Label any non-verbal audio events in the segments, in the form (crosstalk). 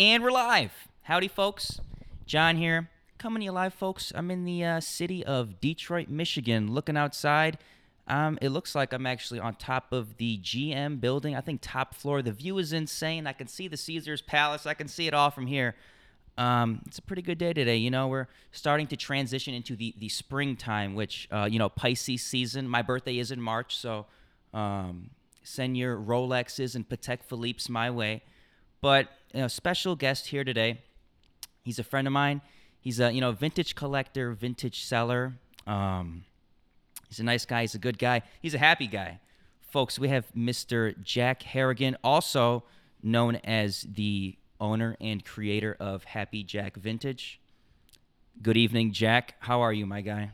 And we're live. Howdy, folks. John here. Coming to you live, folks. I'm in the uh, city of Detroit, Michigan. Looking outside, um, it looks like I'm actually on top of the GM building. I think top floor. The view is insane. I can see the Caesar's Palace. I can see it all from here. Um, it's a pretty good day today. You know, we're starting to transition into the the springtime, which uh, you know Pisces season. My birthday is in March, so um, send your Rolexes and Patek Philippe's my way. But you know, special guest here today. He's a friend of mine. He's a you know vintage collector, vintage seller. Um, he's a nice guy. He's a good guy. He's a happy guy, folks. We have Mr. Jack Harrigan, also known as the owner and creator of Happy Jack Vintage. Good evening, Jack. How are you, my guy?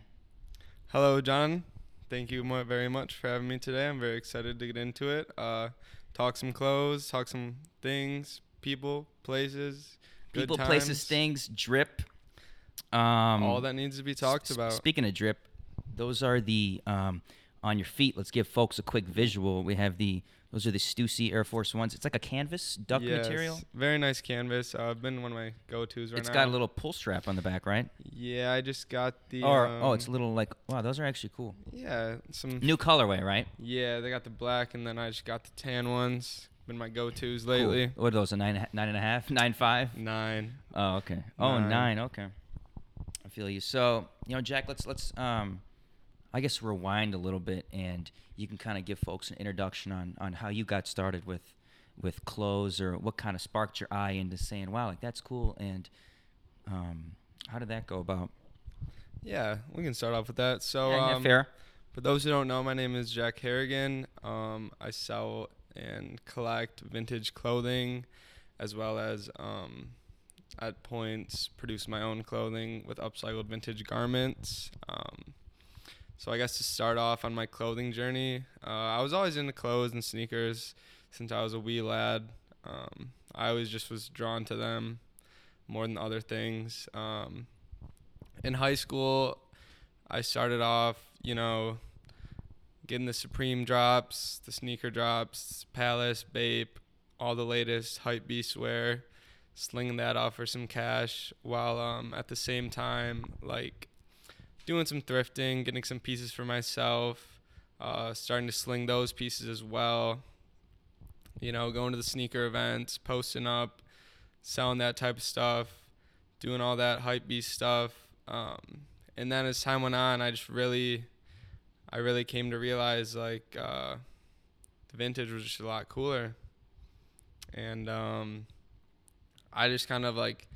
Hello, John. Thank you very much for having me today. I'm very excited to get into it. Uh, talk some clothes, talk some things, people, places, People, times, places, things, drip. Um, all that needs to be talked S- about. Speaking of drip, those are the um, on your feet. Let's give folks a quick visual. We have the those are the Stussy Air Force Ones. It's like a canvas duck Yes, material. Very nice canvas. Uh, I've been one of my go-tos right It's now. It's got a little pull strap on the back, right? Yeah, I just got the. or um, oh, it's a little like wow, those are actually cool. Yeah, some. New colorway, right? Yeah, they got the black, and then I just got the tan ones. Been my go-tos Cool. lately. What are those? A nine, nine and a half, nine five? Nine. Oh, okay. Oh, Nine. nine. Okay. I feel you. So, you know, Jack, let's let's um, I guess rewind a little bit, and you can kind of give folks an introduction on on how you got started with with clothes, or what kind of sparked your eye into saying, "Wow, like that's cool," and um, how did that go about? Yeah, we can start off with that. So, yeah, um, fair. For those who don't know, my name is Jack Harrigan. Um, I sell and collect vintage clothing, as well as um, at points produce my own clothing with upcycled vintage garments. Um, so I guess to start off on my clothing journey, uh, I was always into clothes and sneakers since I was a wee lad. Um, I always just was drawn to them more than other things. Um, in high school, I started off, you know, getting the Supreme drops, the sneaker drops, Palace, Bape, all the latest hype beast wear, slinging that off for some cash while um at the same time like doing some thrifting, getting some pieces for myself, uh starting to sling those pieces as well. You know, going to the sneaker events, posting up, selling that type of stuff, doing all that hype beast stuff. Um and then as time went on, I just really I really came to realize like uh, the vintage was just a lot cooler, and um, I just kind of like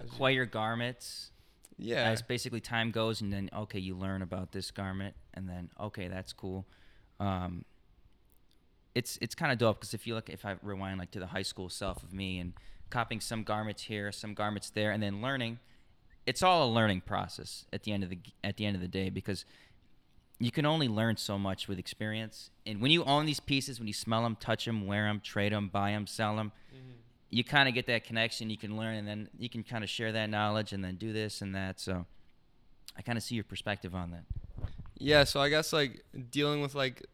Acquire garments yeah as basically time goes, and then okay, you learn about this garment, and then okay, that's cool. Um, it's it's kind of dope because if you look, if I rewind like to the high school self of me and copying some garments here, some garments there, and then learning, it's all a learning process at the end of the at the end of the day because you can only learn so much with experience. And when you own these pieces, when you smell them, touch them, wear them, trade them, buy them, sell them, mm-hmm. you kind of get that connection. You can learn, and then you can kind of share that knowledge, and then do this and that. So, I kind of see your perspective on that. yeah. So I guess like dealing with like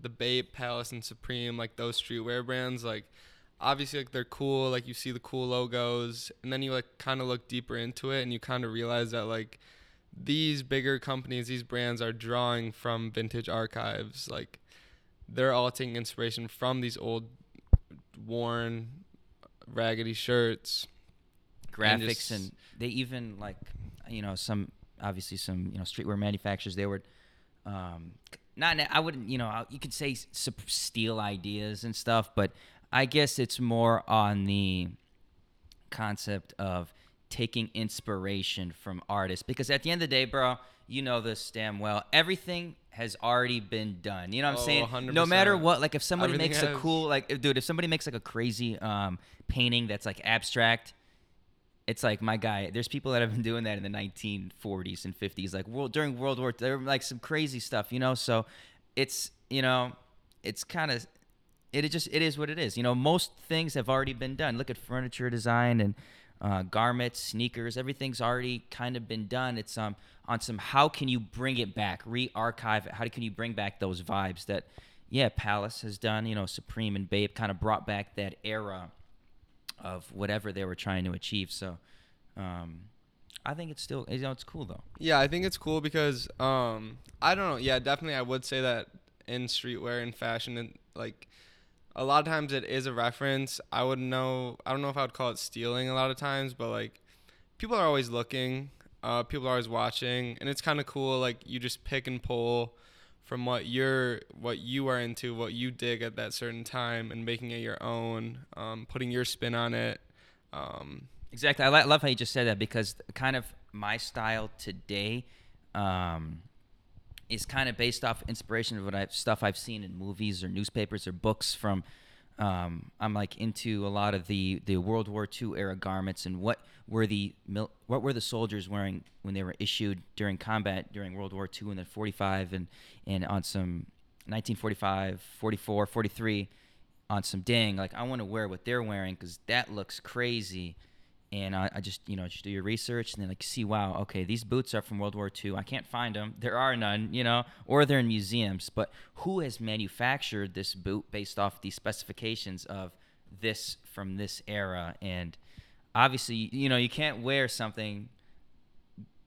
the Bape, Palace, and Supreme, like those streetwear brands, like obviously like they're cool. Like you see the cool logos, and then you like kind of look deeper into it, and you kind of realize that like these bigger companies, these brands are drawing from vintage archives. Like they're all taking inspiration from these old, worn, raggedy shirts. And Graphics just- and they even like, you know, some obviously some you know streetwear manufacturers they would. Um, not I wouldn't you know you could say steal ideas and stuff, but I guess it's more on the concept of taking inspiration from artists because at the end of the day, bro, you know this damn well. Everything has already been done. You know what I'm Oh, saying? 100%. No matter what, like if somebody Everything makes a cool like if- dude, if somebody makes like a crazy um painting that's like abstract, it's like my guy. There's people that have been doing that in the 1940s and 50s, like world during World War. There like some crazy stuff, you know. So it's you know, it's kind of it is just it is what it is. You know, most things have already been done. Look at furniture design and uh, garments, sneakers. Everything's already kind of been done. It's um on some how can you bring it back, re-archive it? How can you bring back those vibes that yeah Palace has done. You know, Supreme and Bape kind of brought back that era of whatever they were trying to achieve. So, um, I think it's still you know it's cool though. Yeah, I think it's cool because um I don't know. Yeah, definitely I would say that in streetwear and fashion and like a lot of times it is a reference. I wouldn't know I don't know if I would call it stealing a lot of times, but like people are always looking. Uh people are always watching and it's kind of cool like you just pick and pull from what you're what you are into, what you dig at that certain time and making it your own, um, putting your spin on it. Um, Exactly. I love how you just said that because kind of my style today um, is kind of based off inspiration of what I've stuff I've seen in movies or newspapers or books from. Um, I'm like into a lot of the, the World War II era garments and what were the mil- what were the soldiers wearing when they were issued during combat during World War II and then 45 and and on some 1945, 44, 43 on some dang like I want to wear what they're wearing because that looks crazy and I, I, just you know just do your research and then like see wow okay these boots are from world war ii i can't find them there are none you know or they're in museums. But who has manufactured this boot based off the specifications of this from this era? And obviously you know you can't wear something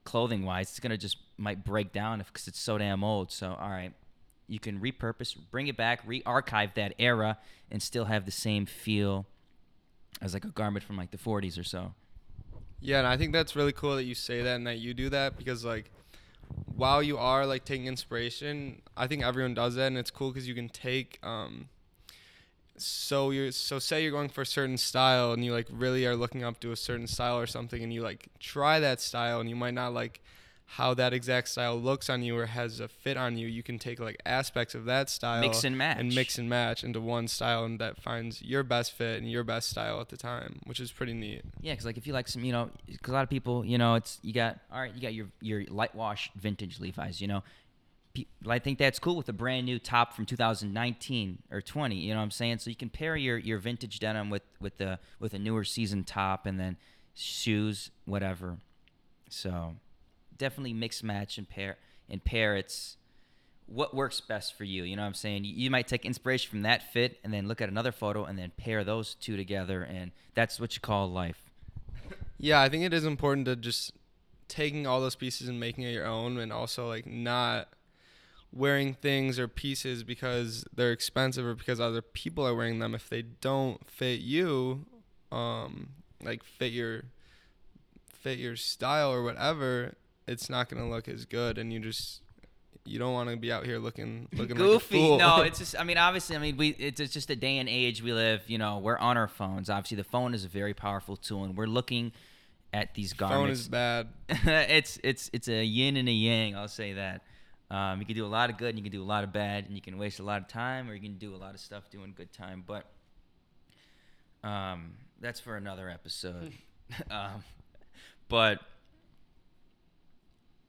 clothing wise it's gonna just might break down because it's so damn old. So all right you can repurpose bring it back re-archive that era and still have the same feel as like a garment from like the 40s or so. Yeah, and I think that's really cool that you say that and that you do that because like while you are like taking inspiration, I think everyone does that and it's cool cuz you can take um so you're so say you're going for a certain style and you like really are looking up to a certain style or something and you like try that style and you might not like how that exact style looks on you or has a fit on you, you can take like aspects of that style mix and match and mix and match into one style and that finds your best fit and your best style at the time, which is pretty neat. Yeah, because like if you like some, you know, because a lot of people, you know, it's you got all right, you got your your light wash vintage Levi's, you know. I think that's cool with a brand new top from 2019 or 20. You know what I'm saying? So you can pair your, your vintage denim with with the with a newer season top and then shoes, whatever. So definitely mix match and pair and pair it's what works best for you you know what i'm saying? You, you, might take inspiration from that fit and then look at another photo and then pair those two together and that's what you call life. Yeah i think it is important to just taking all those pieces and making it your own and also like not wearing things or pieces because they're expensive or because other people are wearing them. If they don't fit you um like fit your fit your style or whatever it's not gonna look as good, and you just you don't want to be out here looking (laughs) looking goofy. Like no, (laughs) it's just I mean obviously I mean we it's, it's just a day and age we live. You know we're on our phones. Obviously the phone is a very powerful tool, and we're looking at these garments. Phone is bad. (laughs) it's it's it's a yin and a yang. I'll say that. Um, you can do a lot of good and you can do a lot of bad, and you can waste a lot of time, or you can do a lot of stuff doing good time. But um, that's for another episode. um, but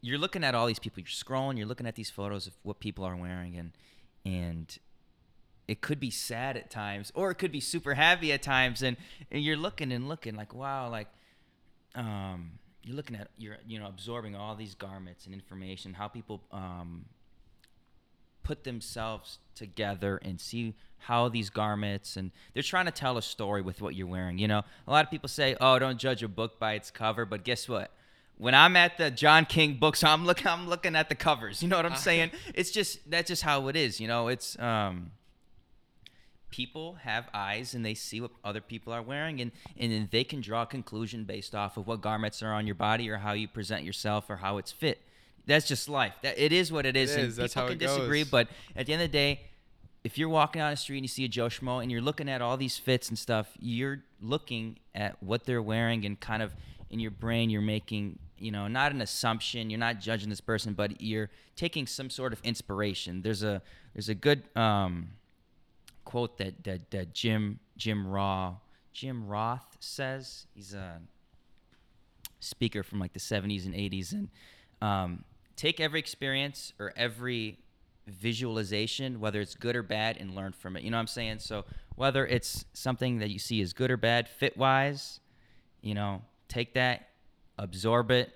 you're looking at all these people. You're scrolling. You're looking at these photos of what people are wearing, and and it could be sad at times, or it could be super happy at times. And, and you're looking and looking like, wow, like um, you're looking at you're you know absorbing all these garments and information, how people um, put themselves together and see how these garments and they're trying to tell a story with what you're wearing. You know, a lot of people say, "Oh, don't judge a book by its cover," but guess what? When I'm at the John King books, I'm looking (laughs) I'm looking at the covers. You know what I'm saying? it's just that's just how it is. You know, it's um, people have eyes and they see what other people are wearing, and and then they can draw a conclusion based off of what garments are on your body or how you present yourself or how it's fit. That's just life. That it is what it is, it and is. That's people how can it disagree. But at the end of the day, if you're walking on the street and you see a Joe Schmo and you're looking at all these fits and stuff, you're looking at what they're wearing and kind of in your brain you're making you know not an assumption you're not judging this person but you're taking some sort of inspiration. There's a there's a good um, quote that, that that jim jim raw Jim Rohn says. He's a speaker from like the 70s and 80s and um, take every experience or every visualization whether it's good or bad and learn from it. You know what i'm saying? So whether it's something that you see is good or bad fit wise you know take that absorb it,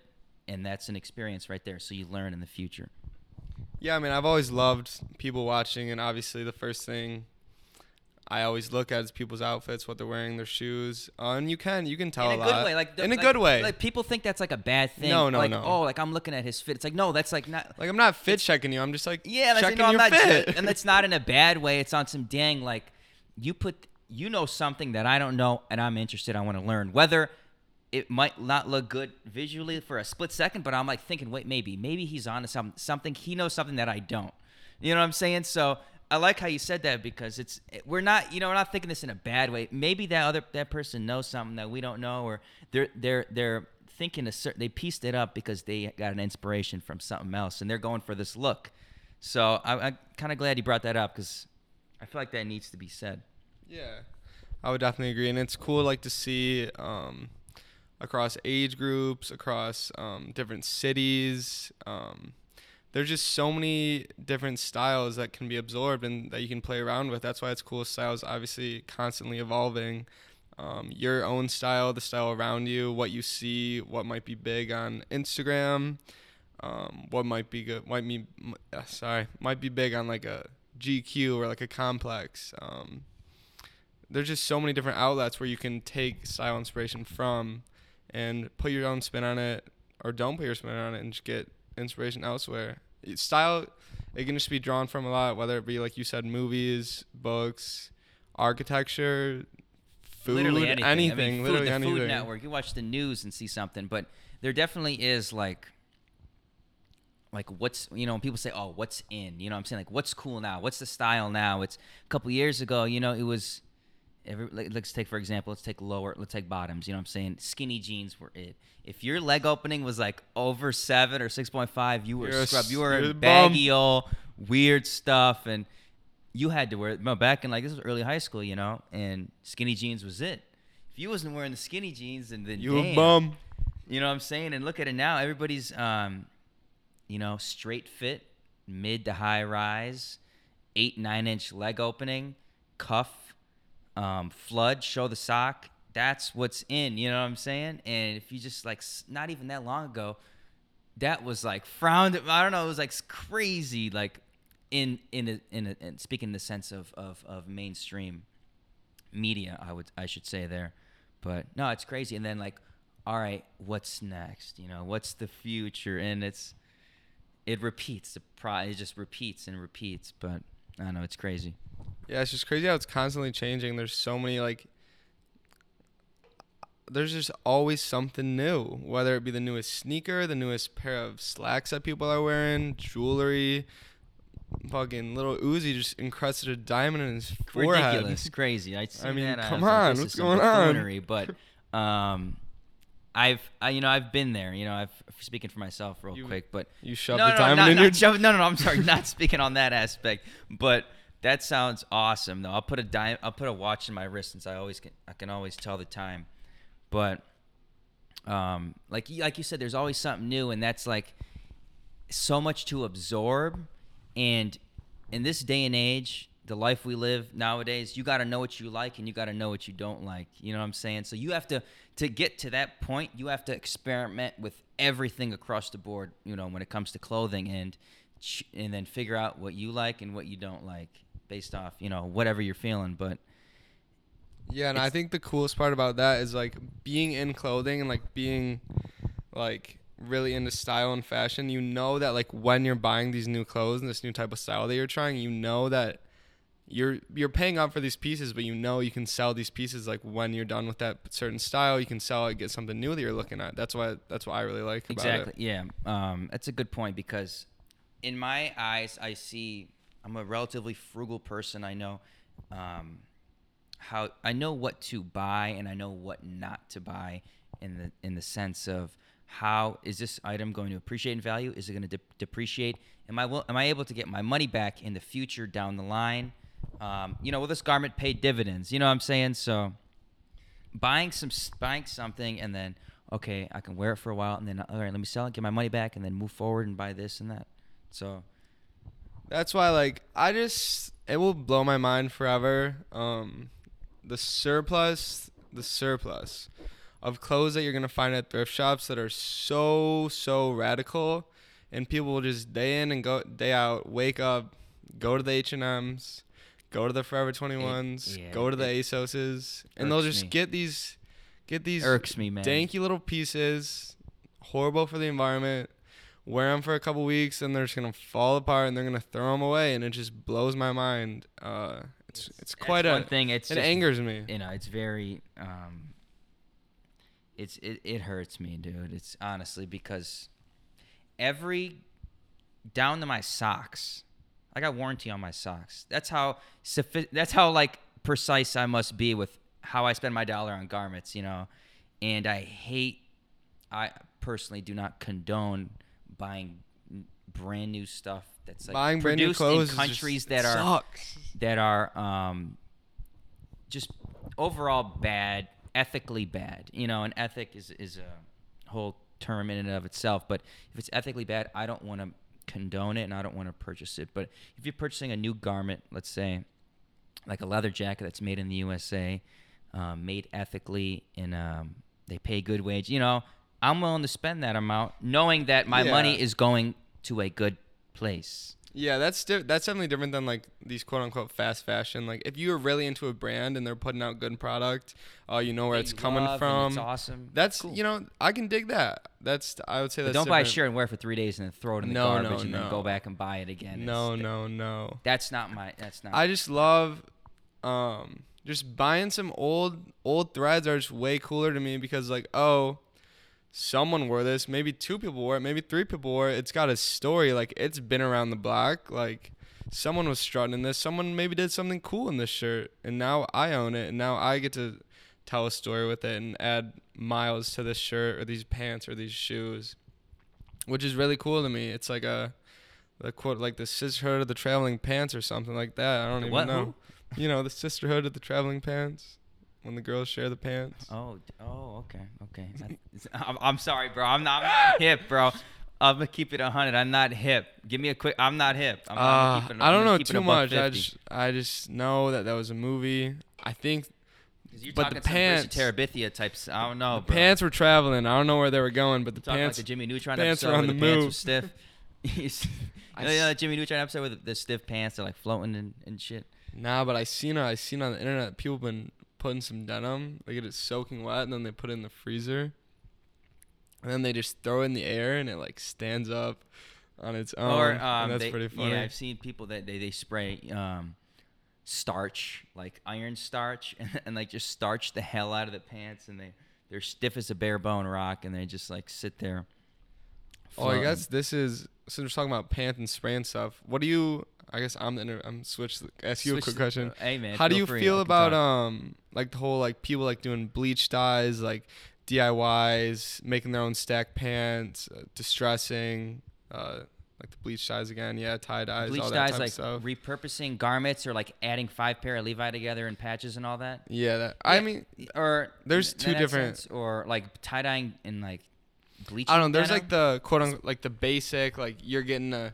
and that's an experience right there. So you learn in the future. Yeah, I mean, I've always loved people watching, and obviously, the first thing I always look at is people's outfits, what they're wearing, their shoes, uh, and you can you can tell in a, a, good lot. way, like the- in a like- good way. Like people think that's like a bad thing. No, no, like, no. Oh, like I'm looking at his fit. It's like no, that's like not. Like I'm not fit checking you. I'm just like Yeah, that's like, checking no, I'm your not. fit. ju- and it's not (laughs) in a bad way. It's on some dang like you put you know something that I don't know, and I'm interested. I want to learn whether it might not look good visually for a split second, but I'm like thinking, wait, maybe, maybe he's on to some, something. He knows something that I don't. You know what I'm saying? So I like how you said that because it's we're not, you know, we're not thinking this in a bad way. Maybe that other that person knows something that we don't know, or they're they're they're thinking a certain. They pieced it up because they got an inspiration from something else, and they're going for this look. So I, I'm kind of glad you brought that up because I feel like that needs to be said. Yeah, I would definitely agree, and it's cool like to see um, across age groups, across um, different cities. Um, there's just so many different styles that can be absorbed and that you can play around with. That's why it's cool. Styles obviously constantly evolving. Um, your own style, the style around you, what you see, what might be big on Instagram, um, what might be good, might be uh, sorry, might be big on like a GQ or like a complex. Um, there's just so many different outlets where you can take style inspiration from and put your own spin on it or don't put your spin on it and just get inspiration elsewhere. Style it can just be drawn from a lot, whether it be like you said, movies, books, architecture, food, literally anything. anything, I mean, food, literally the anything. Food Network. You watch the news and see something, but there definitely is like, like what's you know when people say, oh, what's in? You know, what I'm saying like what's cool now? What's the style now? It's a couple years ago. You know, it was. Every, let's take for example, let's take lower, let's take bottoms. You know what I'm saying? Skinny jeans were it. If your leg opening was like over seven or six point five, you were You're scrub. You were you're in the bum. baggy old weird stuff, and you had to wear it. No, back in like this was early high school, you know, and skinny jeans was it. If you wasn't wearing the skinny jeans, and then You a bum. You know what I'm saying? And look at it now. Everybody's, um, you know, straight fit, mid to high rise, eight nine inch leg opening, cuff, um, flood, show the sock. That's what's in. You know what I'm saying? And if you just like, not even that long ago, that was like frowned. I don't know. It was like crazy. Like in in a, in, a, in speaking in the sense of, of of mainstream media, I would I should say there. But no, it's crazy. And then like, all right, what's next? You know, what's the future? And it's it repeats. The pro it just repeats and repeats. But I don't know. It's crazy. Yeah, it's just crazy how it's constantly changing. There's so many like there's just always something new, whether it be the newest sneaker, the newest pair of slacks that people are wearing, jewelry, fucking Lil Uzi just encrusted a diamond in his forehead. ridiculous, crazy. I, seen mean, that, come like, on, this what's going on? But um, I've I, you know I've been there. You know, I've speaking for myself real You- quick, but You shoved no, the no, diamond not, in not your no, no, no. I'm sorry, not (laughs) speaking on that aspect, but that sounds awesome. Though I'll put a dime, I'll put a watch in my wrist since I always can, I can always tell the time. But um, like like you said, there's always something new, and that's like so much to absorb. And in this day and age, the life we live nowadays, you got to know what you like and you got to know what you don't like. You know what I'm saying? So you have to to get to that point, you have to experiment with everything across the board. You know, when it comes to clothing and and then figure out what you like and what you don't like based off you know whatever you're feeling. But Yeah, and I think the coolest part about that is like being in clothing and like being like really into style and fashion. You know that like when you're buying these new clothes and this new type of style that you're trying, you know that you're you're paying up for these pieces, but you know you can sell these pieces like when you're done with that certain style, you can sell it, get something new that you're looking at. That's why that's what I really like about exactly, it. yeah, um, that's a good point because in my eyes, I see I'm a relatively frugal person. I know um, how I know what to buy and I know what not to buy in the in the sense of how is this item going to appreciate in value? Is it going to de- depreciate? Am I will, am I able to get my money back in the future down the line? Um, you know, will this garment pay dividends? You know what I'm saying? So buying some buying something and then okay, I can wear it for a while and then all right, let me sell it, get my money back, and then move forward and buy this and that. So That's why like I just it will blow my mind forever. Um the surplus the surplus of clothes that you're gonna find at thrift shops that are so so radical and people will just day in and go day out, wake up, go to the H and M's, go to the Forever 21s, yeah, go to the ASOS's, and they'll just me. get these, get these irks me, man. danky little pieces, horrible for the environment. Wear them for a couple weeks, and they're just gonna fall apart, and they're gonna throw them away, and it just blows my mind. Uh, it's it's That's quite a one thing. It's it just, angers me. You know, it's very. Um, it's it, it hurts me, dude. It's honestly because every down to my socks, I got warranty on my socks. That's how sophi- That's how like precise I must be with how I spend my dollar on garments. You know, and I hate. I personally do not condone buying brand new stuff that's like Buying brand new clothes in is just- countries that are sucks. that are um, just overall bad, ethically bad. You know, an ethic is is a whole term in and of itself. But if it's ethically bad, I don't want to condone it and I don't want to purchase it. But if you're purchasing a new garment, let's say like a leather jacket that's made in the USA, um, made ethically, and um, they pay good wage, you know, I'm willing to spend that amount, knowing that my Yeah. money is going to a good place. Yeah, that's di- that's definitely different than like these quote unquote fast fashion. Like if you're really into a brand and they're putting out good product, uh, you know where it's coming from. It's awesome. That's Cool. you know I can dig that. That's I would say But that's don't buy a shirt and wear it for three days and then throw it in the No, no, garbage and then go back and buy it again. No, It's- no, no. That's not my. That's not. I just love um just buying some old old threads are just way cooler to me because like oh someone wore this maybe two people wore it maybe three people wore it. It's got a story like it's been around the block. Like someone was strutting in this. Someone maybe did something cool in this shirt and now i own it and now i get to tell a story with it and add miles to this shirt or these pants or these shoes which is really cool to me. It's like a the quote like the sisterhood of the traveling pants or something like that. I don't even what? know. You know the sisterhood of the traveling pants when the girls share the pants oh. Oh. Okay. Okay. I, I'm, sorry, bro. I'm not, I'm (laughs) not hip, bro. I'm gonna keep it 100. I'm not hip. Give me a quick. I'm not hip. I'm, I'm uh, it, I don't know too much. I just, I just know that that was a movie. I think. you're but the pants- Terabithia types. I don't know, the bro. pants were traveling. I don't know where they were going, but the pants. like the Jimmy Neutron pants episode were on the the, pants were move. stiff. (laughs) (laughs) You know, you know Jimmy Neutron episode with the, the stiff pants They're like floating and, and shit. nah, but I seen I seen on the internet people been putting some denim. They get it soaking wet, and then they put it in the freezer, and then they just throw it in the air, and it like stands up on its own. or um, that's they, pretty funny. Yeah, I've seen people that they, they spray um, starch, like iron starch, (laughs) and, and like just starch the hell out of the pants, and they they're stiff as a bare bone rock, and they just like sit there. Oh, I guess this is since we're talking about pants and spray and stuff. What do you? I guess I'm the inter- I'm switch. Ask you a quick question. uh, hey man, How do you free, feel about um like the whole like people like doing bleach dyes like DIYs making their own stack pants uh, distressing uh like the bleach dyes again yeah tie dyes bleach all that dyes type like of stuff repurposing garments or like adding five pair of Levi together in patches and all that? yeah that I mean or There's two different- sense, or like tie dyeing and like bleaching. I don't know there's denim? like the quote unquote like the basic like you're getting a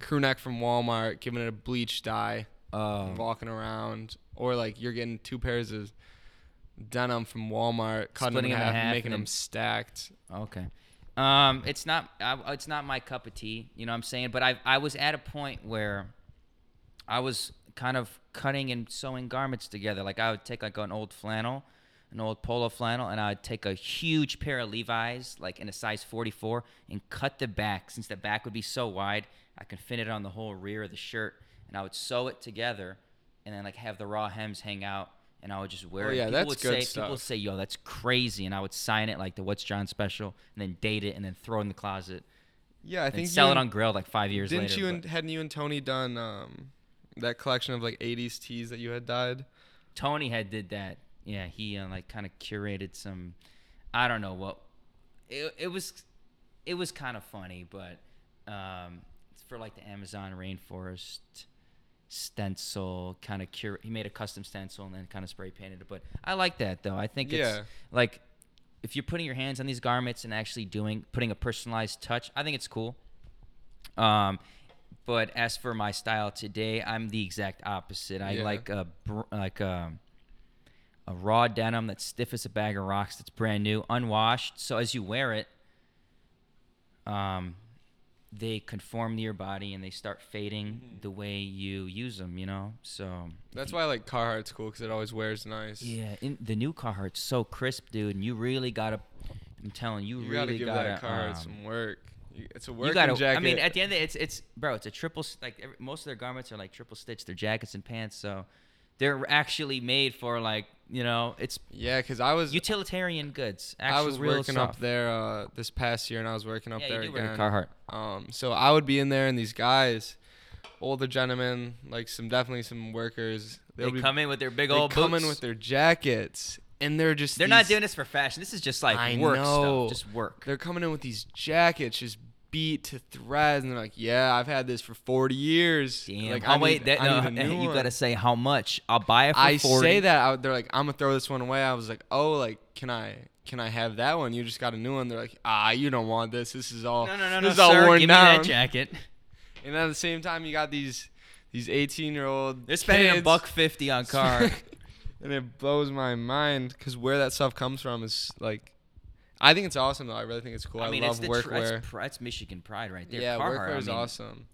crew neck from Walmart giving it a bleach dye Oh. walking around or like you're getting two pairs of denim from Walmart cutting them in half, half making them stacked Okay. Um, it's not. I, it's not my cup of tea. You know what I'm saying? But I, I was at a point where I was kind of cutting and sewing garments together. Like I would take like an old flannel, an old polo flannel, and I would take a huge pair of Levi's, like in a size 44, and cut the back. Since the back would be so wide, I could fit it on the whole rear of the shirt, and I would sew it together, and then like have the raw hems hang out. And I would just wear Oh, it. yeah, people that's would good say, People would say, "Yo, that's crazy," and I would sign it like the "What's John Special," and then date it, and then throw it in the closet, yeah I think sell you it on Grailed like five years Didn't later. you but and hadn't you and Tony done um that collection of like 80s tees that you had dyed? Tony had did that. Yeah, he uh, like kind of curated some. I don't know what. It, it was, it was kind of funny, but um, for like the Amazon rainforest stencil kind of cure. He made a custom stencil and then kind of spray painted it. But I like that though. I think it's like if you're putting your hands on these garments and actually doing putting a personalized touch, I think it's cool. Um, but as for my style today, I'm the exact opposite. I Yeah. like a like a, a raw denim that's stiff as a bag of rocks. That's brand new, unwashed. So as you wear it, um, they conform to your body and they start fading Mhm. the way you use them. You know, so That's why I like Carhartt's cool because it always wears nice. yeah, in, the new Carhartt's so crisp, dude, and you really gotta. I'm telling you, You, really gotta give gotta. that Carhartt um, some work. It's a working you gotta. jacket. I mean, at the end of it, it's it's bro, it's a triple. Like every, most of their garments are like triple stitch. Their jackets and pants, so they're actually made for like you know, it's yeah, because I was utilitarian goods. I was working stuff. up there uh, this past year, and I was working up yeah, there you do work again. at Carhartt. Um, so I would be in there, and these guys, older gentlemen, like some definitely some workers, They they'll be come in with their big they old come boots. in with their jackets, and they're just They're not doing this for fashion. This is just like I work know. stuff. Just work. They're coming in with these jackets, just beat to threads, and they're like, "Yeah, I've had this for 40 years." Damn. Like, oh I wait, need, that, I no, (laughs) you one. gotta say how much. I'll buy it for I 40. say that out. They're like, "I'm gonna throw this one away." I was like, "Oh, like, can I?" Can I have that one? You just got a new one. They're like, ah, you don't want this. This is all. No, no, no, this no, is all sir. worn Give down. me that jacket. (laughs) And at the same time, you got these these 18 year old. They're spending a buck fifty on (laughs) car. and it blows my mind because where that stuff comes from is like, I think it's awesome though. I really think it's cool. I, I mean, love it's workwear. tr- that's, pr- that's Michigan pride right there. yeah, Carhartt, workwear I is mean, awesome.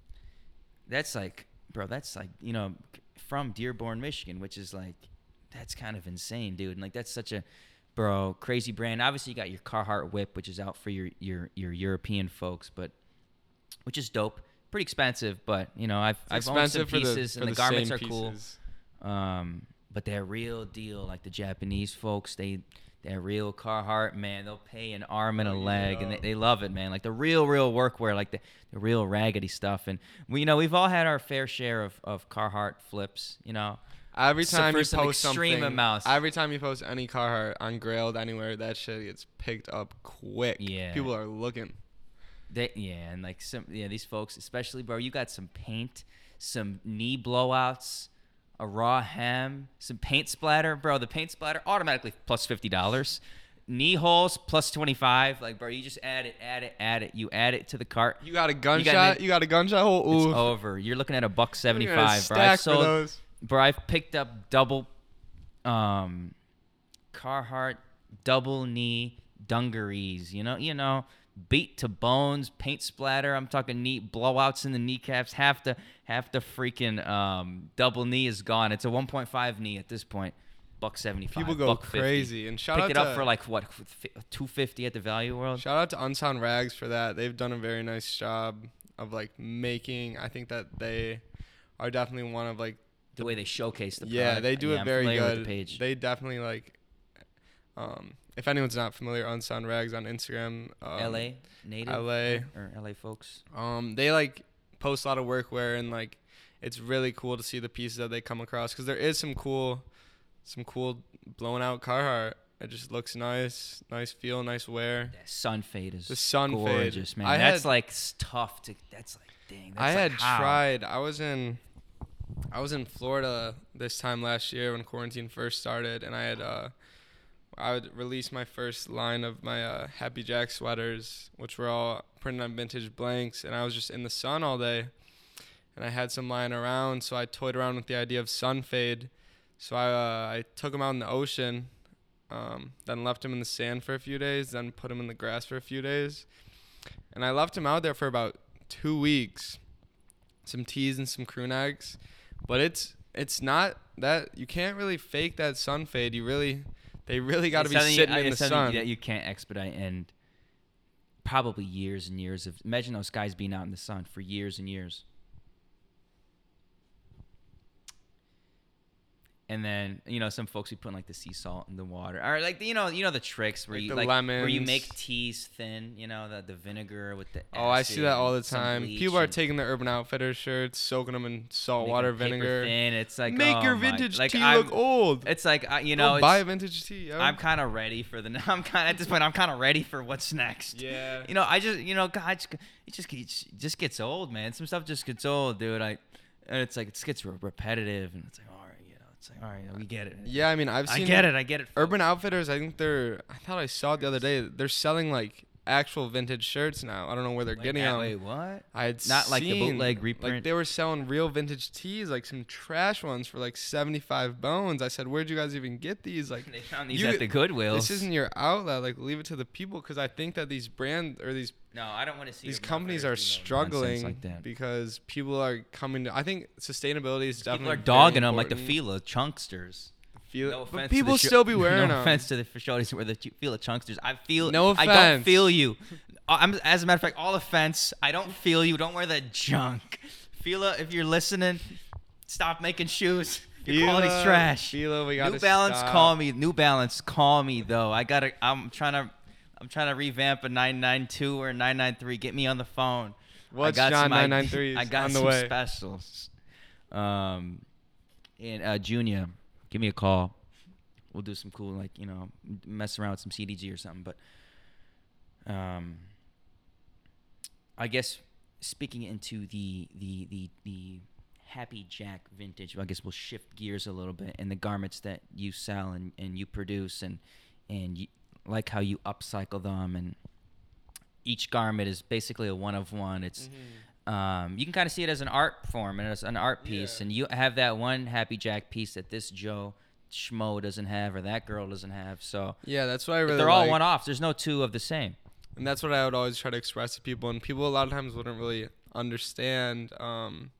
That's like, bro. That's like you know, from Dearborn, Michigan, which is like, that's kind of insane, dude. And like, that's such a, bro, crazy brand. Obviously, you got your Carhartt whip, which is out for your your your European folks, but which is dope. Pretty expensive, but you know, I've It's I've owned some for the pieces, and the, the garments are cool. Um, but they're real deal. Like the Japanese folks, they they're real Carhartt, man. They'll pay an arm and a Oh, leg, and they, they love it, man. Like the real, real workwear, like the, the real raggedy stuff. And we, you know, we've all had our fair share of, of Carhartt flips. You know, Every time for you some post something, amounts. every time you post any Carhartt on Grailed anywhere, that shit gets picked up quick. Yeah. people are looking. they yeah, and like some yeah, these folks, especially bro, you got some paint, some knee blowouts. A raw hem, some paint splatter, bro. The paint splatter automatically plus fifty dollars. Knee holes plus twenty five. Like, bro, you just add it, add it, add it. You add it to the cart. You got a gunshot. You got, a gunshot hole. It's Ooh, over. You're looking at a buck seventy Look at a five, bro. I've sold, those. bro. I've picked up double, um, Carhartt double knee dungarees. You know, you know, beat to bones, paint splatter. I'm talking knee blowouts in the kneecaps. Half the half the freaking um double knee is gone. It's a 1.5 knee at this point. Buck seventy five. People go buck 50. crazy. And shout Picked out it to up for like what, two fifty at the Value World. shout out to Unsound Rags for that. They've done a very nice job of like making. I think that they are definitely one of like The way they showcase the Product. yeah they do Yeah, it I'm very good. the page. They definitely like. Um, if anyone's not familiar, Unsound Rags on Instagram. Um, LA native LA. or LA folks. Um, they like post a lot of workwear and like it's really cool to see the pieces that they come across because there is some cool, some cool blown out Carhartt. It just looks nice, nice feel, nice wear. That sun fade is The sun fade. gorgeous, man. I that's had- like tough to. That's like dang. That's I like had how? tried. I was in, I was in Florida this time last year when quarantine first started, and I had uh, I would release my first line of my uh, Happy Jack sweaters, which were all printed on vintage blanks, and I was just in the sun all day, and I had some lying around, so I toyed around with the idea of sun fade, so I uh, I took them out in the ocean. Um, then left them in the sand for a few days, then put them in the grass for a few days, and I left them out there for about two weeks some tees and some crew necks but it's it's not that you can't really fake that sun fade you really they really got to be you- sitting uh, in the sun that you can't expedite and probably years and years of. Imagine those guys being out in the sun for years and years. And then you know some folks be putting like the sea salt in the water, or like you know you know the tricks where Like you like where you make tees thin, you know the the vinegar with the. oh i see that all the time people are taking the urban outfitters shirts soaking them in salt water vinegar Thin. It's like make oh your my- vintage like, tea I'm- look old It's like uh, you know, buy a vintage tee yo. I'm kind of ready for the. (laughs) I'm kind of, at this point. I'm kind of ready for what's next. yeah You know, I just, you know, God, it just gets, it just gets old, man. Some stuff just gets old, dude. I, and it's like it gets repetitive, and it's like, all right, you know, it's like, all right, we get it. yeah i mean i've seen. I get it. I get it. urban outfitters i think they're i thought i saw it the other day they're selling like actual vintage shirts now. I don't know where they're Wait, getting them. Wait, what? I had Not like the bootleg bootleg Like they were selling real vintage tees, like some trash ones for like seventy five bones. I said, "Where'd you guys even get these?" Like (laughs) They found these you at the Goodwill. this isn't your outlet. Like leave it to the people because I think that these brands or these No, I don't want to see these companies are do no nonsense struggling like that. because people are coming to. I think sustainability is People definitely are dogging them them like the Fila Chunksters. Feel, No but offense people to the still be (laughs) wearing no them. offense to the shorties who wear the ch- Fila Chunksters. I feel No offense. I don't feel you. Uh, I'm as a matter of fact, all offense. I don't feel you. Don't wear that junk. Fila, if you're listening, stop making shoes. Your quality's Fila, trash. Fila, we gotta New Balance, stop. call me. New Balance, call me though. I gotta. I'm trying to. I'm trying to revamp a 992 or a 993. Get me on the phone. I What's got John some ide- 993s I (laughs) got on the some way? specials. Um, and uh, Junya, give me a call. We'll do some cool, like you know, mess around with some CDG or something. But, um, I guess speaking into the the the the Happy Jack vintage, I guess we'll shift gears a little bit in the garments that you sell and, and you produce and and you, like how you upcycle them and each garment is basically a one of one. It's um, you can kind of see it as an art form and as an art piece, Yeah. and you have that one Happy Jack piece that this Joe Schmo doesn't have or that girl doesn't have. So Yeah, that's why I really. they're all like. one off. There's no two of the same. and that's what I would always try to express to people. And people a lot of times wouldn't really understand. Um,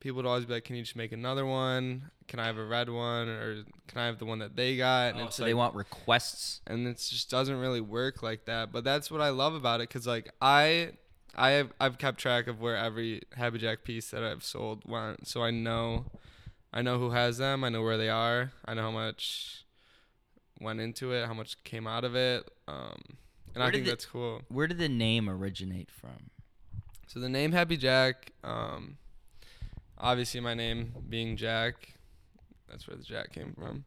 people would always be like, "Can you just make another one? Can I have a red one, or can I have the one that they got?" And Oh, so like, they want requests. and it just doesn't really work like that. But that's what I love about it, cause like I, I have I've kept track of where every Happy Jack piece that I've sold went, so I know, I know who has them. I know where they are. I know how much went into it, how much came out of it. Um, and Where I think the- that's cool. Where did the name originate from? So the name Happy Jack, um, obviously my name being Jack, that's where the Jack came from.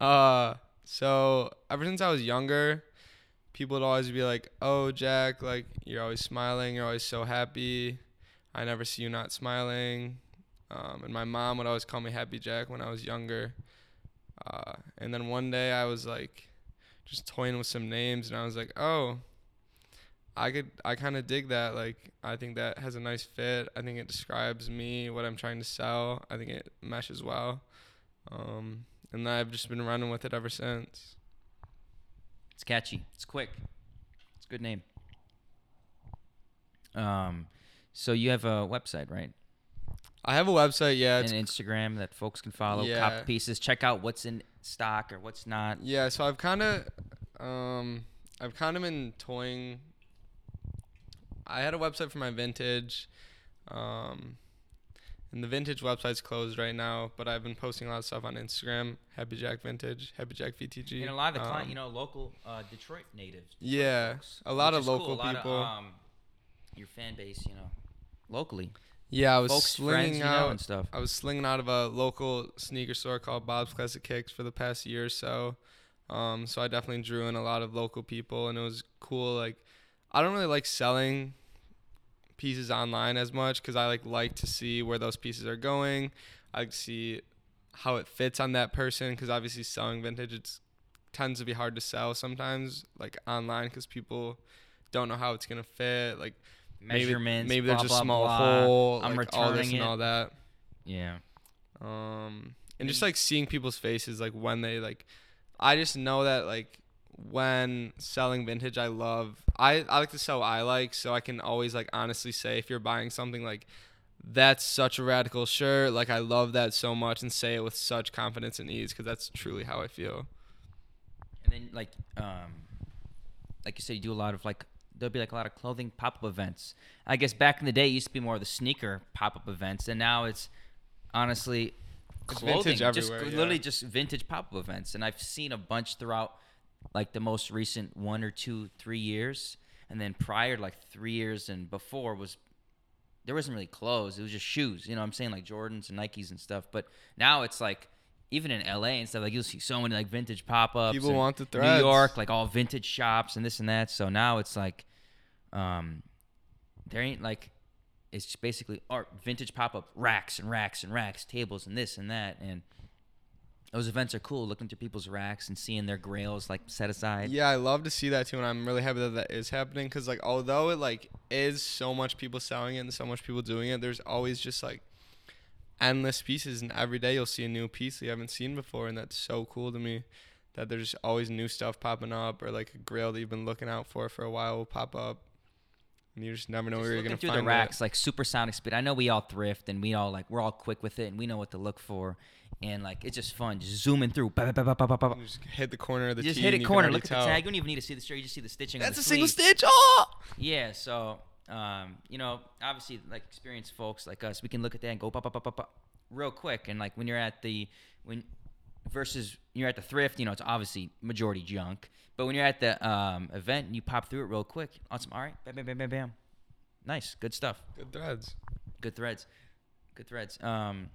Uh, so ever since I was younger, people would always be like, "Oh, Jack, like you're always smiling, you're always so happy. I never see you not smiling." Um, and my mom would always call me Happy Jack when I was younger. Uh, and then one day I was like, just toying with some names, and I was like, "Oh." I could I kind of dig that. Like I think that has a nice fit. I think it describes me, what I'm trying to sell. I think it meshes well. Um, and I've just been running with it ever since. It's catchy. It's quick. It's a good name. Um, so you have a website, right? I have a website, yeah. and Instagram that folks can follow. Yeah. Copy pieces. Check out what's in stock or what's not. yeah, so I've kind of um I've kind of been toying I had a website for my vintage um and the vintage website's closed right now, but I've been posting a lot of stuff on Instagram, Happy Jack Vintage, Happy Jack VTG. And a lot of the client, Um, you know, local uh, Detroit natives. Yeah, folks, a lot of cool. local A lot of, people. um, your fan base, you know, locally, Yeah, I was folks, slinging friends, you know, out and stuff. I was slinging out of a local sneaker store called Bob's Classic Kicks for the past year or so. Um, so I definitely drew in a lot of local people, and it was cool. Like, I don't really like selling pieces online as much because I like like to see where those pieces are going. I like to see how it fits on that person because obviously selling vintage it's tends to be hard to sell sometimes like online because people don't know how it's gonna fit like maybe- Measurements. maybe, blah, there's a blah, small blah. hole I'm like all this returning and all that Yeah. um and just like seeing people's faces like when they like i just know that like when selling vintage i love i i like to sell what i like so i can always like honestly say if you're buying something like that's such a radical shirt like i love that so much and say it with such confidence and ease because that's truly how i feel And then like um like you said, you do a lot of like there'll be like a lot of clothing pop up events. I guess back in the day it used to be more of the sneaker pop up events and now it's honestly clothing. vintage just yeah. literally just vintage pop up events. And I've seen a bunch throughout like the most recent one or two, three years. And then prior like three years and before was there wasn't really clothes. It was just shoes. You know what I'm saying? Like Jordans and Nikes and stuff. But now it's like even in LA and stuff, like you'll see so many like vintage pop ups. People want the New. York, like all vintage shops and this and that. So now it's like um there ain't like it's basically art vintage pop up racks and racks and racks, tables and this and that and those events are cool. Looking through people's racks and seeing their grails like set aside. Yeah, I love to see that too, and I'm really happy that that is happening. Cause like, although it like is so much people selling it and so much people doing it, there's always just like endless pieces, and every day you'll see a new piece that you haven't seen before, and that's so cool to me. That there's always new stuff popping up, or like a grail that you've been looking out for for a while will pop up, and you just never know Just where you're gonna through find the racks, like supersonic speed. I know we all thrift and we all like we're all quick with it and we know what to look for, and like it's just fun, just zooming through. Ba, ba, ba, ba, ba, ba, ba. You just hit the corner of the You just hit and you corner. Look at the tell. tag. You don't even need to see the shirt. You just see the stitching. on That's the a single sleeve. stitch. Oh. Yeah, so um, you know, obviously, like experienced folks like us, we can look at that and go pop, pop, pop, pop, pop, real quick. And like when you're at the when versus you're at the thrift, you know, it's obviously majority junk. But when you're at the um, event and you pop through it real quick, awesome. All right, bam, bam, bam, bam, bam. Nice, good stuff. Good threads. Good threads. Good threads. Um,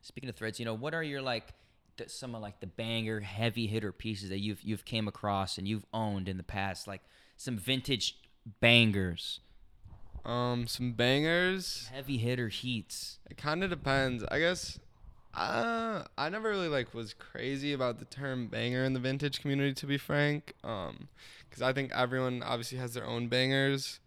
speaking of threads, you know, what are your like th- some of like the banger heavy hitter pieces that you've you've came across and you've owned in the past, like some vintage bangers, Um, some bangers. heavy hitter heats. It kind of depends. I guess. Uh, I never really like was crazy about the term banger in the vintage community, to be frank. Um, because I think everyone obviously has their own bangers.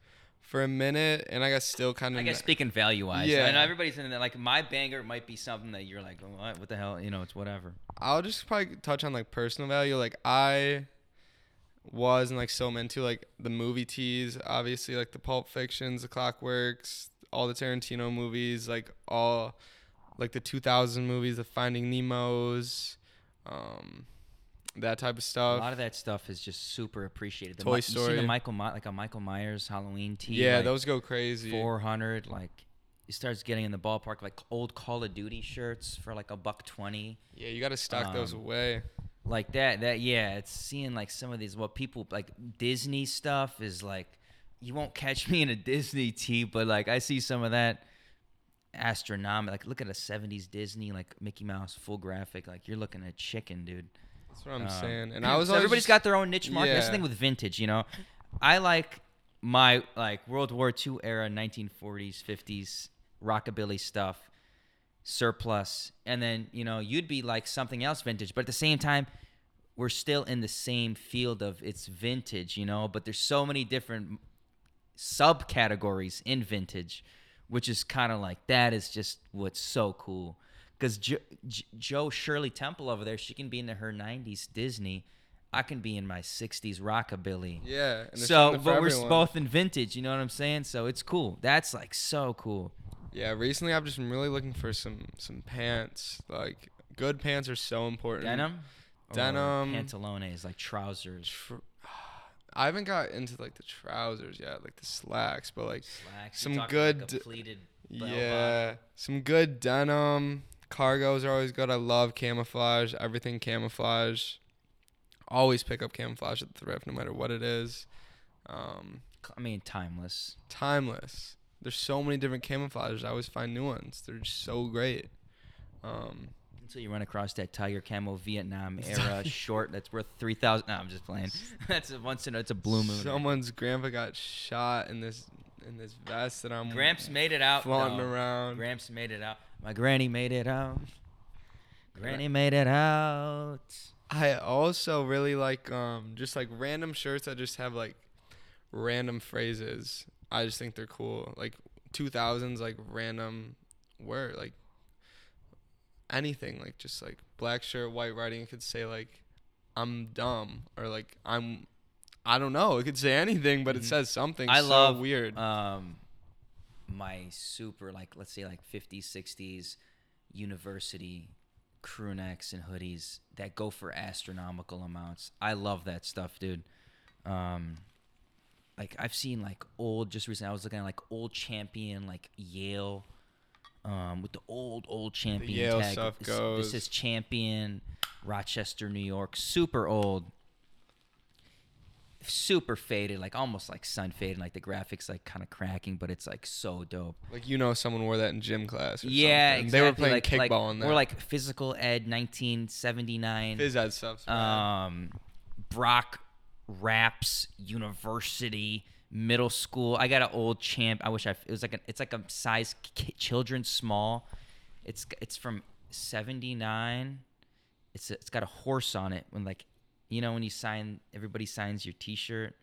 For a minute, and I guess still kind of. I guess speaking value wise, Yeah. I know everybody's in there. Like my banger might be something that you're like, oh, what, what the hell, you know, it's whatever. I'll just probably touch on like personal value. Like I was and like so I'm into like the movie tees, obviously like the Pulp Fictions, the Clockworks, all the Tarantino movies, like all like the 2000 movies, the Finding Nemo's, um, that type of stuff. a lot of that stuff is just super appreciated. The Toy Mi- You see the Michael My- like a Michael Myers Halloween tee. yeah, like, those go crazy. 400 like it starts getting in the ballpark like old call of duty shirts for like a buck 20 Yeah, you got to stock those Um, away. like that that yeah it's seeing like some of these what people like disney stuff is like you won't catch (laughs) me in a disney tee but like i see some of that astronomical like look at a 70s disney like mickey mouse full graphic like you're looking at chicken dude That's what I'm Um, saying. And I was so everybody's just- got their own niche market. That's the thing with vintage, you know. I like my like World War II era, 1940s, 50s rockabilly stuff, surplus, and then you know you'd be like something else vintage, but at the same time, we're still in the same field of it's vintage, you know. But there's so many different subcategories in vintage, which is kind of like that is just what's so cool. Because jo- J- Joe Shirley Temple over there, she can be into her 90s Disney. I can be in my 60s rockabilly. Yeah. And So, but we're everyone. both in vintage. You know what I'm saying? So it's cool. That's like so cool. Yeah, recently I've just been really looking for some some pants. Like good pants are so important. Denim, Denim. pantalones, like trousers, Tr- (sighs) I haven't got into like the trousers yet, like the slacks, but like slacks. some like good- a pleated. yeah, some good denim. Cargos are always good. I love camouflage. Everything camouflage. Always pick up camouflage at the thrift, no matter what it is. Um. I mean, timeless. timeless. There's so many different camouflages. I always find new ones. They're just so great. Um, Until you run across that Tiger Camo Vietnam era short that's worth three thousand. No, I'm just playing. (laughs) (laughs) that's a once in a, it's a blue moon. Someone's grandpa got shot in this in this vest that I'm Gramps made it out. flaunting though. around. Gramps made it out. My granny made it out. Granny made it out. I also really like um just like random shirts that just have like random phrases. I just think they're cool. Like 2000s like random word like anything like just like black shirt white writing it could say like I'm dumb or like I'm I don't know. It could say anything but it Mhm. says something I so love weird. Um, my super like let's say like 50s, 60s university crew necks and hoodies that go for astronomical amounts. I love that stuff, dude. Um, like I've seen like old just recently. I was looking at like old champion like Yale. Um, with the old old champion Yale tag. stuff This- goes. This is champion, Rochester, New York. Super old super faded, like almost like sun faded, like the graphics like kind of cracking, but it's like so dope. like you know someone wore that in gym class or yeah, something. exactly. They were playing like, kickball like, in that. Or like physical ed, nineteen seventy nine. phys ed stuff. Um, Brock Raps University Middle School. I got an old champ. I wish I. It was like a. It's like a size children small. It's it's from 79. It's a, it's got a horse on it when like you know when you sign everybody signs your T-shirt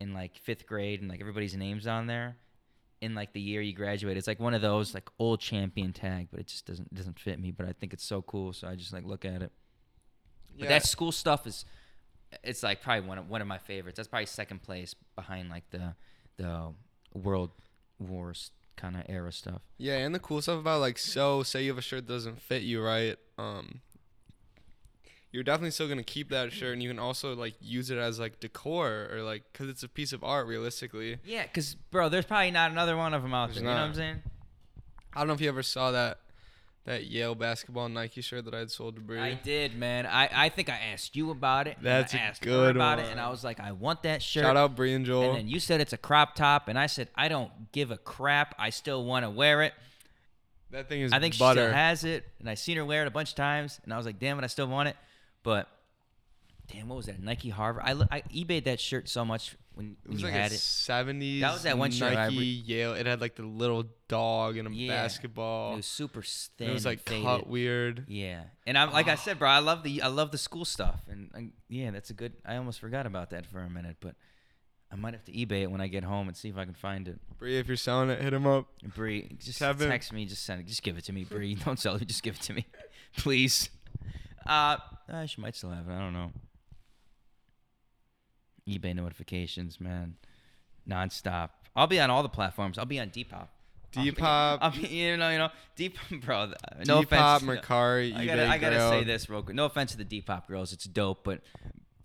in like fifth grade and like everybody's names on there in like the year you graduate. It's like one of those like old champion tag, but it just doesn't doesn't fit me. But I think it's so cool, so I just like look at it. But that school stuff is it's like probably one of one of my favorites. That's probably second place behind like the the world wars kind of era stuff. Yeah, and the cool stuff about like so say you have a shirt that doesn't fit you right, um you're definitely still gonna keep that shirt, and you can also like use it as like decor or like because it's a piece of art realistically. Yeah, cause bro, there's probably not another one of them out there. You know what I'm saying? I don't know if you ever saw that that Yale basketball Nike shirt that I had sold to Bree. I did, man. I, I think I asked you about it. That's and I asked her good about it, and I was like, I want that shirt. Shout out Bree and Joel. And then you said it's a crop top, and I said I don't give a crap. I still want to wear it. that thing is I think butter. she still has it, and I seen her wear it a bunch of times, and I was like, damn it, I still want it. But damn, what was that? Nike Harvard. I, I eBayed that shirt so much when, it when was you like had it. 70s That was that one shirt I Nike Yale. It had like the little dog and a Yeah. basketball. It was super thin. it was like cut weird. Yeah, and I'm like I said, bro. I love the I love the school stuff, and, and yeah, that's a good. I almost forgot about that for a minute, but I might have to eBay it when I get home and see if I can find it. Bree, if you're selling it, hit him up. Bree, just Kevin. text me, just send it, just give it to me, Bree. (laughs) Don't sell it, just give it to me, (laughs) please. Uh, uh, she might still have it. I don't know. eBay notifications, man, nonstop. I'll be on all the platforms. I'll be on Depop. Depop, I'll be, you know, you know, Depop, bro. No Depop, offense. Mercari, I gotta, I gotta say this real quick. No offense to the Depop girls, it's dope, but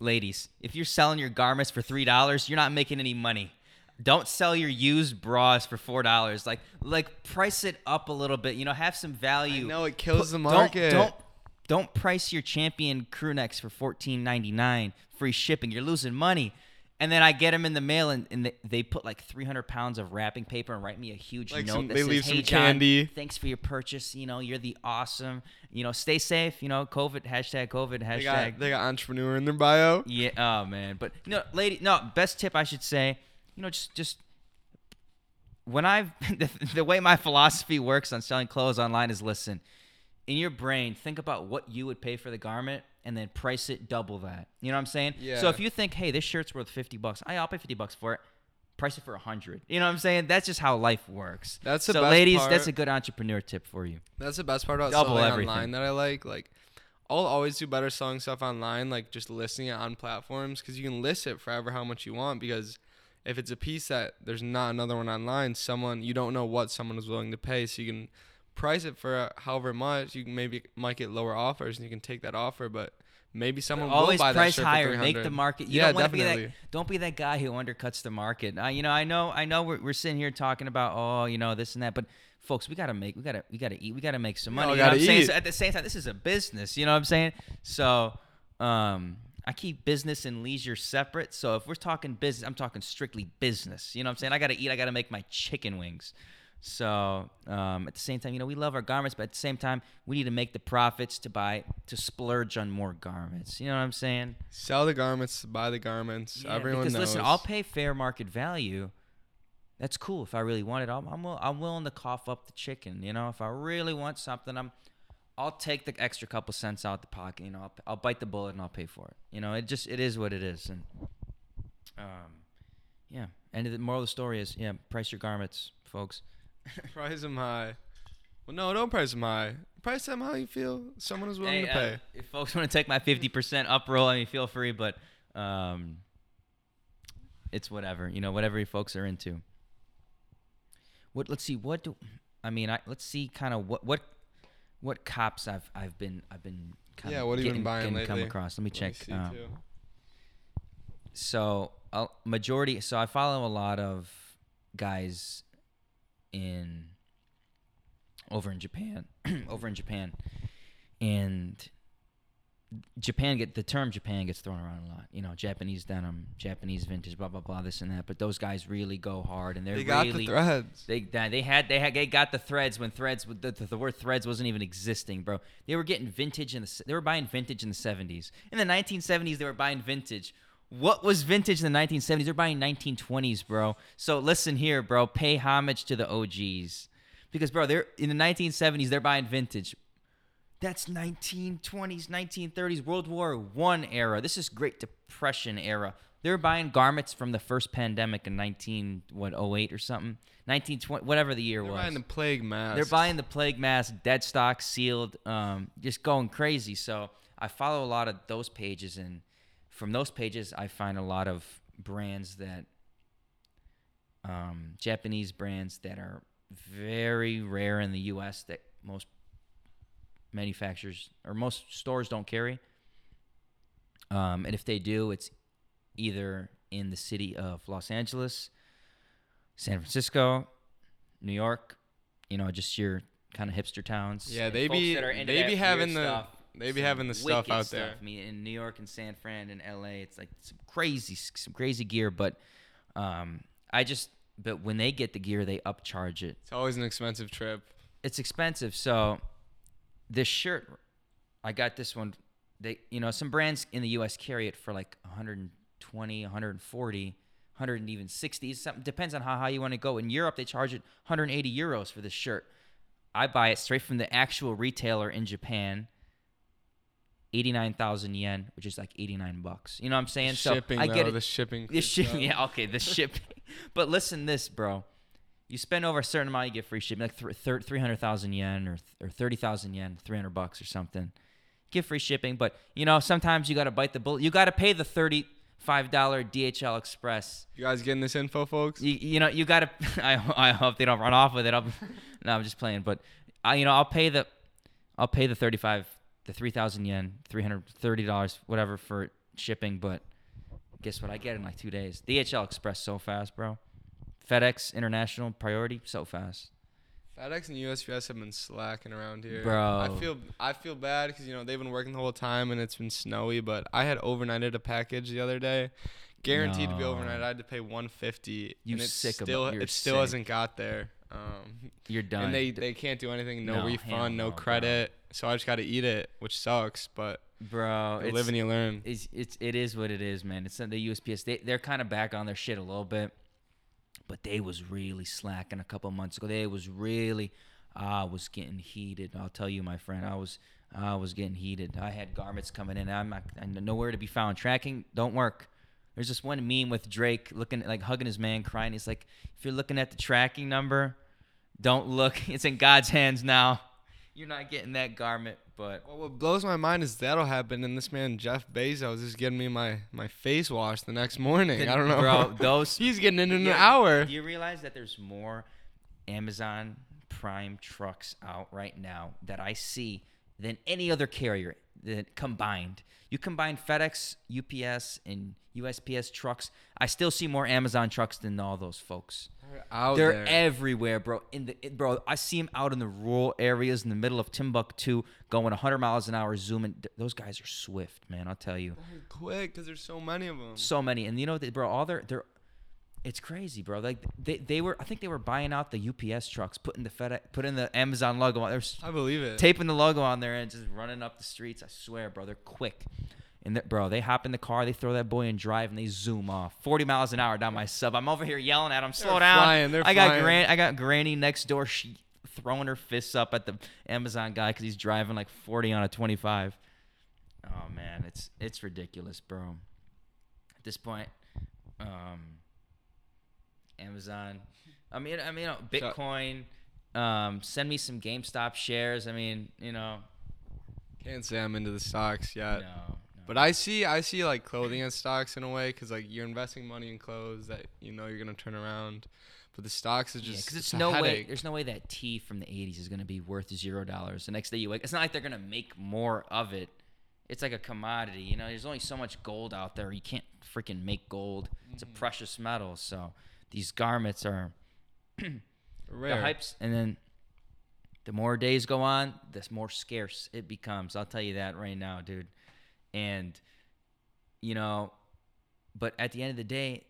ladies, if you're selling your garments for three dollars, you're not making any money. Don't sell your used bras for four dollars. Like, like price it up a little bit. You know, have some I value. know it kills the Don't- market. Don't, don't price your champion crew necks for fourteen ninety nine, free shipping. You're losing money. And then I get them in the mail, and, and they, put like 300 pounds of wrapping paper and write me a huge Like note some- that they says, leave "Hey some John, candy." thanks for your purchase. You know, you're the awesome. You know, stay safe. You know, COVID hashtag COVID hashtag. They got, they got entrepreneur in their bio. yeah. Oh man, but you know, lady. No, best tip I should say. You know, just just when I've (laughs) the, the way my philosophy works on selling clothes online is listen. In your brain, think about what you would pay for the garment and then price it double that. You know what I'm saying? Yeah. So if you think, hey, this shirt's worth 50 bucks, I, I'll pay 50 bucks for it. Price it for 100. You know what I'm saying? That's just how life works. That's the so, ladies, part. that's a good entrepreneur tip for you. That's the best part about Double selling everything. online that I like. Like, I'll always do better selling stuff online, like just listing it on platforms, because you can list it forever how much you want. Because if it's a piece that there's not another one online, someone you don't know what someone is willing to pay, so you can price it for however much. You maybe might get lower offers, and you can take that offer, but maybe someone always will buy price higher for make the 300. market you yeah, don't want to be definitely. that don't be that guy who undercuts the market uh, you know i know i know we're, we're sitting here talking about oh you know this and that but folks we gotta make we gotta we gotta eat we gotta make some money all you know what gotta i'm saying eat. so at the same time this is a business you know what i'm saying so um I keep business and leisure separate. So if we're talking business, I'm talking strictly business. You know what I'm saying? I got to eat. I got to make my chicken wings. So um, at the same time, you know, we love our garments, but at the same time, we need to make the profits to buy to splurge on more garments. You know what I'm saying? Sell the garments, buy the garments. Yeah, Everyone because knows. listen, I'll pay fair market value. That's cool if I really want it. I'm I'm, will, I'm willing to cough up the chicken. You know, if I really want something, I'm I'll take the extra couple cents out the pocket. You know, I'll, I'll bite the bullet and I'll pay for it. You know, it just it is what it is. And um, yeah. And the moral of the story is, yeah, price your garments, folks. (laughs) price them high. Well, no, don't price them high. Price them how you feel someone is willing Hey, to uh, pay. if folks want to take my 50% up roll, I mean, feel free, but um, it's whatever, you know, whatever you folks are into. What? Let's see. What do I mean? I let's see, kind of what what what cops I've I've been I've been kind Yeah, of what have you been buying come lately? across. Let me Let me check. see, um, too. so a majority. So I follow a lot of guys in over in Japan, (clears throat) over in Japan, and Japan get the term Japan gets thrown around a lot. You know, Japanese denim, Japanese vintage, blah blah blah, this and that. But those guys really go hard, and they're They got really the threads. they they had they had they got the threads when threads the, the, the word threads wasn't even existing, bro. They were getting vintage in the they were buying vintage in the 70s. In the 1970s they were buying vintage. What was vintage in the 1970s? They're buying 1920s, bro. So listen here, bro. Pay homage to the OGs. Because bro, they're in the 1970s they're buying vintage. That's 1920s, 1930s, World War One era. This is Great Depression era. They're buying garments from the first pandemic in 19 what 08 or something. 1920 whatever the year was. They're buying the plague mask. They're buying the plague mask, dead stock, sealed, um, just going crazy. So I follow a lot of those pages, and from those pages, I find a lot of brands that, um, Japanese brands that are very rare in the U.S. that most manufacturers or most stores don't carry. Um, and if they do, it's either in the city of Los Angeles, San Francisco, New York, you know, just your kind of hipster towns. Yeah, they be that are into they be having the stuff, they be having the stuff out there. I mean, in New York and San Fran and L.A., it's like some crazy, some crazy gear. But um, I just, but when they get the gear, they upcharge it. It's always an expensive trip. It's expensive. So this shirt, I got this one. They, you know, some brands in the U.S. carry it for like 120, 140, 100 and even 60. Something depends on how high you want to go. In Europe, they charge it 180 euros for this shirt. I buy it straight from the actual retailer in Japan. 89,000 yen, which is like 89 bucks. You know what I'm saying? shipping so I though, get it. the shipping. The shipping, yeah, okay, the (laughs) shipping. But listen, this, bro. You spend over a certain amount, you get free shipping, like th- thir- 300,000 yen or, th- or 30,000 yen, 300 bucks or something. Get free shipping, but you know, sometimes you got to bite the bullet. You got to pay the $35 DHL Express. You guys getting this info, folks? You, you know, you got to, (laughs) I, I hope they don't run off with it. I'll, (laughs) no, I'm just playing, but I, you know, I'll pay the, I'll pay the 35, the 3,000 yen, $330, whatever for shipping, but guess what? I get in like two days. DHL Express so fast, bro. FedEx International Priority so fast. FedEx and USPS have been slacking around here. Bro. I feel I feel bad because you know they've been working the whole time and it's been snowy. But I had overnighted a package the other day, guaranteed to be overnight. I had to pay 150. You and it sick still it still sick. hasn't got there. Um, You're done. and they they can't do anything. No, No, refund, no no, bro. So I just got to eat it, which sucks. But bro, you it's, live and you learn. it's, it's it is what it is, man. It's not the USPS. They they're kind of back on their shit a little bit, but they was really slacking a couple months ago. They was really, I was getting heated. I'll tell you, my friend, I was I was getting heated. I had garments coming in. I'm not I'm nowhere to be found. Tracking don't work. There's this one meme with Drake looking like hugging his man, crying. He's like, if you're looking at the tracking number, don't look. (laughs) It's in God's hands now. You're not getting that garment, but Well, what blows my mind is that'll happen, and this man Jeff Bezos is getting me my my face wash the next morning. I don't know, bro. (laughs) Those He's getting it in an Yeah, hour. Do you realize that there's more Amazon Prime trucks out right now that I see than any other carrier that combined? You combine FedEx, UPS, and USPS trucks. I still see more Amazon trucks than all those folks. They're out They're there. everywhere, bro. In the it- bro, I see them out in the rural areas in the middle of Timbuktu, going 100 miles an hour, zooming. Those guys are swift, man. I'll tell you They're quick because there's so many of them. so many and you know they, bro all their they're it's crazy bro. Like they, they were i think they were buying out the ups trucks putting the FedEx, putting the amazon logo on they're s- I believe it. taping the logo on there and just running up the streets. I swear bro they're quick. And bro they hop in the car they throw that boy in drive and they zoom off. 40 miles an hour down my sub. I'm over here yelling at them slow They're down. flying, they're i got flying. gran i got granny next door she throwing her fists up at the amazon guy because he's driving like 40 on a 25 oh man it's it's ridiculous bro. At this point um amazon i mean i mean you know, bitcoin um send me some gamestop shares i mean you know Can't say I'm into the stocks yet. no, no. But I see, I see like clothing and stocks in a way, because like you're investing money in clothes that you know you're gonna turn around. But the stocks is yeah, just because it's a no way. There's no way that tee from the '80s is going to be worth zero dollars. The next day you wake, it's not like they're going to make more of it. It's like a commodity, you know. There's only so much gold out there. You can't freaking make gold. It's a precious metal. So these garments are (clears throat) Rare. the hypes, and then the more days go on, the more scarce it becomes. I'll tell you that right now, dude. And you know, but at the end of the day,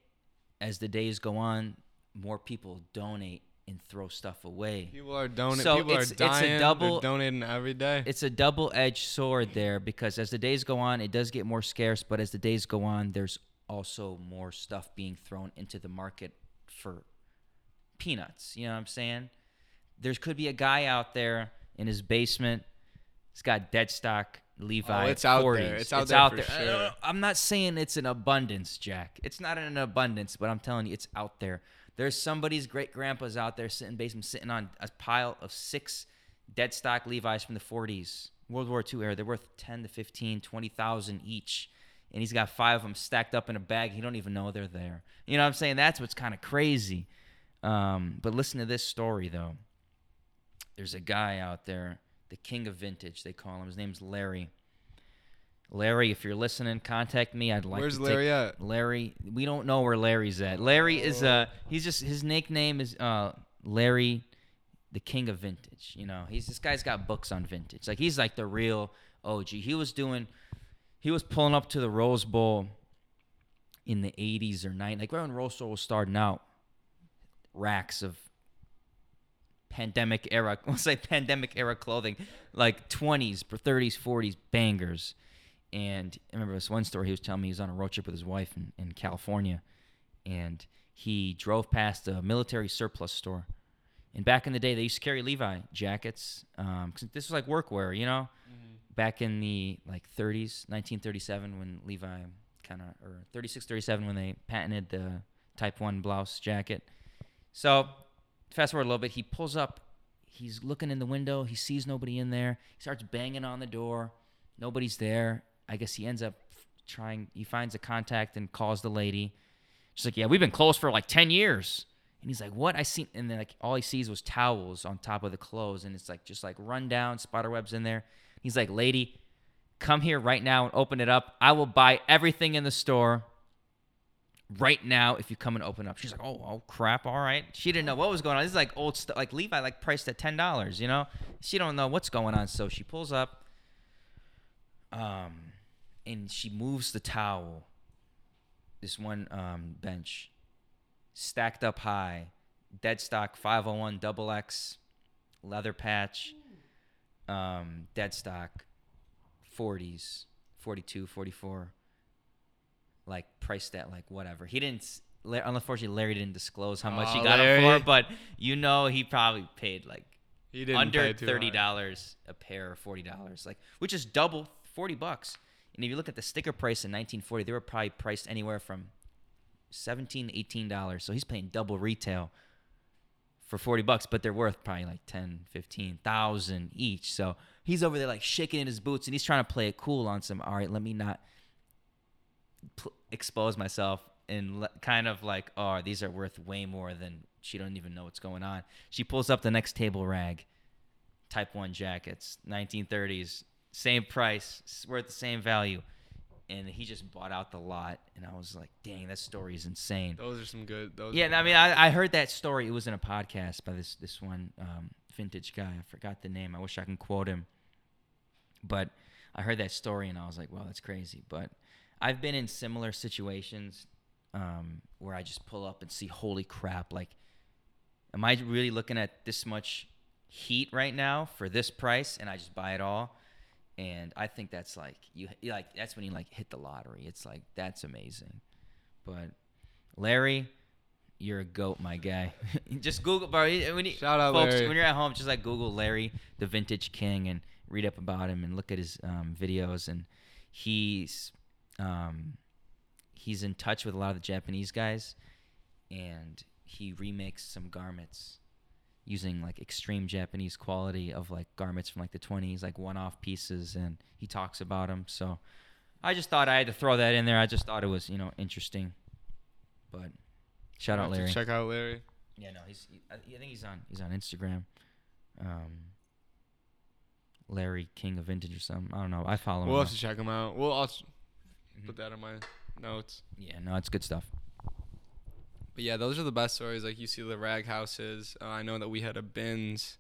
as the days go on, more people donate and throw stuff away. People are donating. So people it's- are it's a double- They're donating every day. It's a double-edged sword there because as the days go on, it does get more scarce, but as the days go on, there's also more stuff being thrown into the market for peanuts. You know what I'm saying? There could be a guy out there in his basement He's got dead stock Levi. Oh, it's out there. It's out there for Uh, sure. I'm not saying it's an abundance, Jack. It's not in abundance, but I'm telling you, it's out there. There's somebody's great grandpa's out there sitting basement, sitting on a pile of six dead stock Levi's from the 40s, World War II era. They're worth 10 to 15, 20,000 each. And he's got five of them stacked up in a bag. He don't even know they're there. You know what I'm saying? That's what's kind of crazy. Um, but listen to this story, though. There's a guy out there, the king of vintage, they call him. His name's Larry. Larry, if you're listening, contact me. I'd like Where's to Larry take, at? Larry, we don't know where Larry's at. Larry is uh he's just his nickname is uh Larry the king of vintage. You know, he's this guy's got books on vintage. Like he's like the real OG. He was doing he was pulling up to the Rose Bowl in the 80s or 90s. Like right when Rose Bowl was starting out, racks of pandemic era, (laughs) let's say pandemic era clothing, like 20s, 30s, 40s bangers. And I remember this one story he was telling me he was on a road trip with his wife in, in California and he drove past a military surplus store. And back in the day, they used to carry Levi jackets. Um, this was like workwear, you know? Back in the like 30s, 1937, when Levi kind of, or 36, 37, when they patented the Type 1 blouse jacket. So, fast forward a little bit, he pulls up. He's looking in the window. He sees nobody in there. He starts banging on the door. Nobody's there. I guess he ends up trying, he finds a contact and calls the lady. She's like, Yeah, we've been closed for like 10 years. And he's like, What? I seen, and then like all he sees was towels on top of the clothes. And it's like, just like run down, spider webs in there. He's like, Lady, come here right now and open it up. I will buy everything in the store right now if you come and open up. She's like, oh, oh crap, all right. She didn't know what was going on. This is like old stuff, like Levi, like priced at ten dollars. You know, she don't know what's going on. So she pulls up, um, and she moves the towel. This one um, bench, stacked up high, dead stock 501 double X, leather patch, um, dead stock, 40s, 42, 44 like priced at like whatever. He didn't. Unfortunately, Larry didn't disclose how much he Aw, got it for, but you know he probably paid like He didn't under $30 a pair, or forty dollars, like which is double forty bucks. And if you look at the sticker price in 1940, they were probably priced anywhere from 17 18 dollars. So he's paying double retail for 40 bucks, but they're worth probably like 10, 15,000 each. So he's over there like shaking in his boots and he's trying to play it cool on some, all right, let me not pl- expose myself and le- kind of like, oh, these are worth way more than she don't even know what's going on. She pulls up the next table rag, Type 1 jackets, 1930s, same price, worth the same value. And he just bought out the lot. And I was like, dang, that story is insane. Those are some good. Those Yeah, I mean, I, I heard that story. It was in a podcast by this this one um, vintage guy. I forgot the name. I wish I can quote him. But I heard that story and I was like, "Wow, that's crazy." But I've been in similar situations um, where I just pull up and see, "Holy crap!" Like, am I really looking at this much heat right now for this price? And I just buy it all. And I think that's like you like that's when you like hit the lottery. It's like that's amazing. But Larry, you're a goat, my guy. (laughs) just Google, bro. When you, Shout out, folks, Larry. when you're at home, just like Google Larry, the Vintage King, and read up about him and look at his um, videos. And he's um, he's in touch with a lot of the Japanese guys, and he remakes some garments using like extreme Japanese quality of like garments from like the 20s, like one-off pieces, and he talks about them. So I just thought I had to throw that in there. I just thought it was you know interesting. But shout out Larry. Check out Larry. Yeah, no, he's. He, I think he's on. He's on Instagram. Um, Larry King of Vintage or something. I don't know. I follow We'll him. have to check him out. We'll also Mhm. put that in my notes. Yeah, no, it's good stuff. But yeah, those are the best stories. Like you see the rag houses. Uh, I know that we had a bins,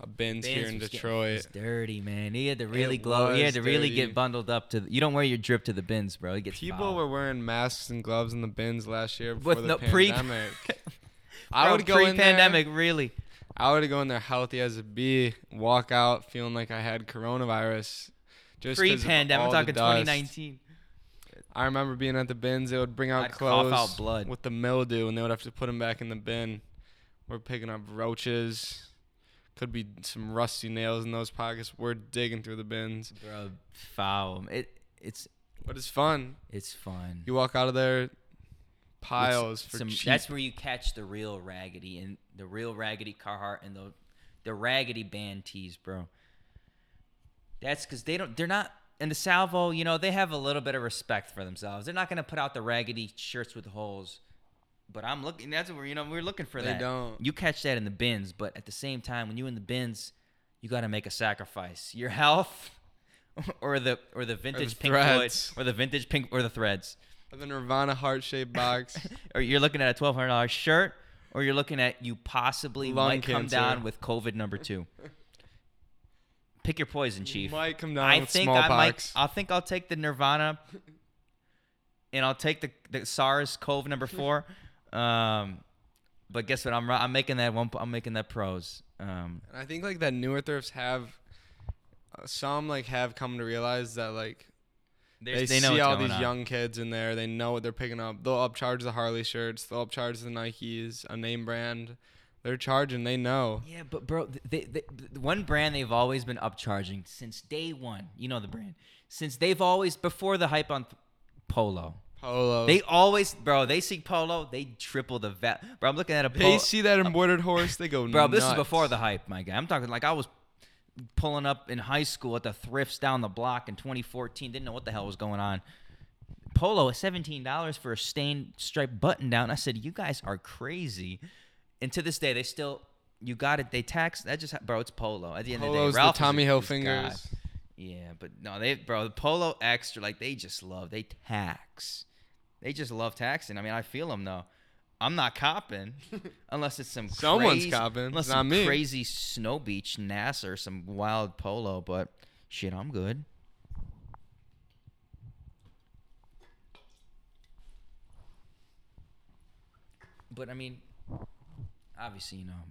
a bins, here in Detroit. was dirty, man. He had to really glow. He had to really get bundled up to. The, you don't wear your drip to the bins, bro. He gets People were wearing masks and gloves in the bins last year before with the no pre. pandemic. (laughs) I would go in there. pre-pandemic, really. I would go in there healthy as a bee, walk out feeling like I had coronavirus. Just Pre-pandemic. I'm talking 2019. I remember being at the bins. They would bring out I'd cough clothes out blood. with the mildew, and they would have to put them back in the bin. We're picking up roaches, Could be some rusty nails in those pockets. We're digging through the bins, bro. Foul. It it's but it's fun. it's fun. You walk out of there, It's piles for some- cheap. That's where you catch the real raggedy and the real raggedy Carhartt and the the raggedy band tees, bro. That's because they don't. They're not in the Salvo. You know, they have a little bit of respect for themselves. They're not gonna put out the raggedy shirts with holes. But I'm looking. That's where you know we're looking for They that. don't. You catch that in the bins, but at the same time, when you in the bins, you got to make a sacrifice. Your health, (laughs) or the or the vintage Pink Floyd, or the vintage Pink or the threads or the Nirvana heart shaped box. (laughs) or you're looking at a twelve hundred dollars shirt, or you're looking at you possibly Lung might come down with COVID number two. (laughs) Pick your poison, chief. Might come down I with think I might. I think I'll take the Nirvana, and I'll take the, the SARS CoV number (laughs) four. Um, but guess what? I'm I'm making that one. I'm making that pros. Um, And I think like that newer thrifts have uh, some like have come to realize that like they, there's- see all these on. young kids in there. They know what they're picking up. They'll upcharge the Harley shirts. They'll upcharge the Nikes, a name brand. They're charging. They know. Yeah, but bro, they, they, the one brand they've always been upcharging since day one. You know the brand. Since they've always before the hype on th- Polo. Polo. They always, bro. They see Polo, they triple the vat. Bro, I'm looking at a They see that embroidered horse. They go. (laughs) Bro, this is before the hype, my guy. I'm talking like I was pulling up in high school at the thrifts down the block in 2014. Didn't know what the hell was going on. Polo is $17 for a stained striped button down. I said, "You guys are crazy." And to this day, they still you got it. They tax that just bro. It's Polo. At the end of Polo's the day, the Ralph a- Tommy he's God. Yeah, but no, they bro, the Polo Extra, like they just love, they tax. They just love taxing. I mean, I feel them though. I'm not copping (laughs) unless it's some Someone's crazy, copping, unless some me. crazy snow beach NASA or some wild polo. But shit, I'm good. But I mean, obviously, you know,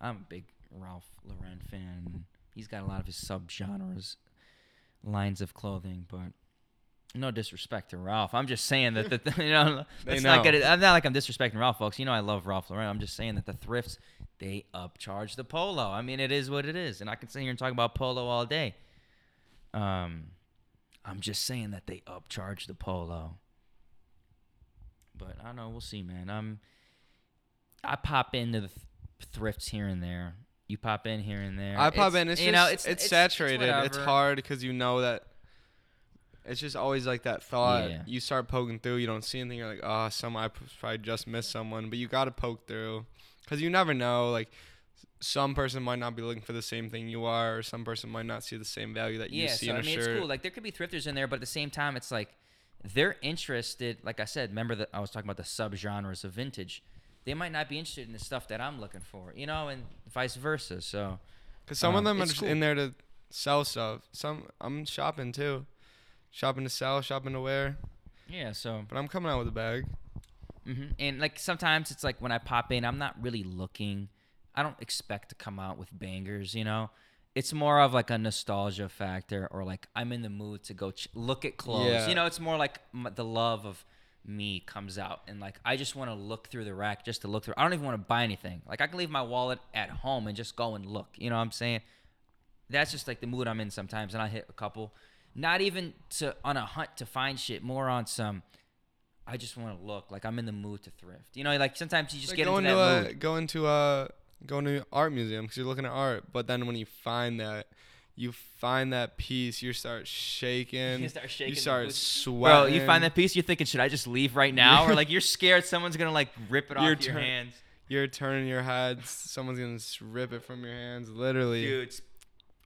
I'm a big Ralph Lauren fan. He's got a lot of his subgenres, lines of clothing, but no disrespect to Ralph. I'm just saying that the (laughs) you know (laughs) They let's not it. I'm not like I'm disrespecting Ralph, folks. You know I love Ralph Lauren. I'm just saying that the thrifts they upcharge the polo. I mean, it is what it is, and I can sit here and talk about polo all day. Um, I'm just saying that they upcharge the polo. But I don't know. We'll see, man. I'm. I pop into the th- thrifts here and there. You pop in here and there. I pop in. It's you just, know, it's, it's saturated. It's, whatever. hard because you know that. It's just always like that thought. Yeah. You start poking through. You don't see anything. You're like, oh, some I probably just missed someone. But you got to poke through, because you never know. Like, some person might not be looking for the same thing you are, or some person might not see the same value that you yeah, see so in I mean, shirt. it's cool. Like there could be thrifters in there, but at the same time, it's like they're interested. Like I said, remember that I was talking about the subgenres of vintage. They might not be interested in the stuff that I'm looking for, you know, and vice versa. So Because some Um, of them are just cool. in there to sell stuff. Some I'm shopping too, shopping to sell, shopping to wear. yeah, so But I'm coming out with a bag. Mm-hmm. And like sometimes it's like when I pop in, I'm not really looking. I don't expect to come out with bangers, you know. It's more of like a nostalgia factor, or like I'm in the mood to go ch- look at clothes. Yeah. You know, it's more like m- the love of me comes out, and like I just want to look through the rack just to look through. I don't even want to buy anything. Like I can leave my wallet at home and just go and look. You know what I'm saying? That's just like the mood I'm in sometimes, and I hit a couple. Not even to on a hunt to find shit, more on some. I just want to look like I'm in the mood to thrift. You know, like sometimes you just Like get into that a mood. go into a go into art museum because you're looking at art. But then when you find that, you find that piece, you start shaking. You start shaking You start boots. sweating. Bro, you find that piece, you're thinking, should I just leave right now? or (laughs) like you're scared someone's gonna like rip it off Your your turn. hands. You're turning your head. Someone's gonna rip it from your hands, literally. Dude,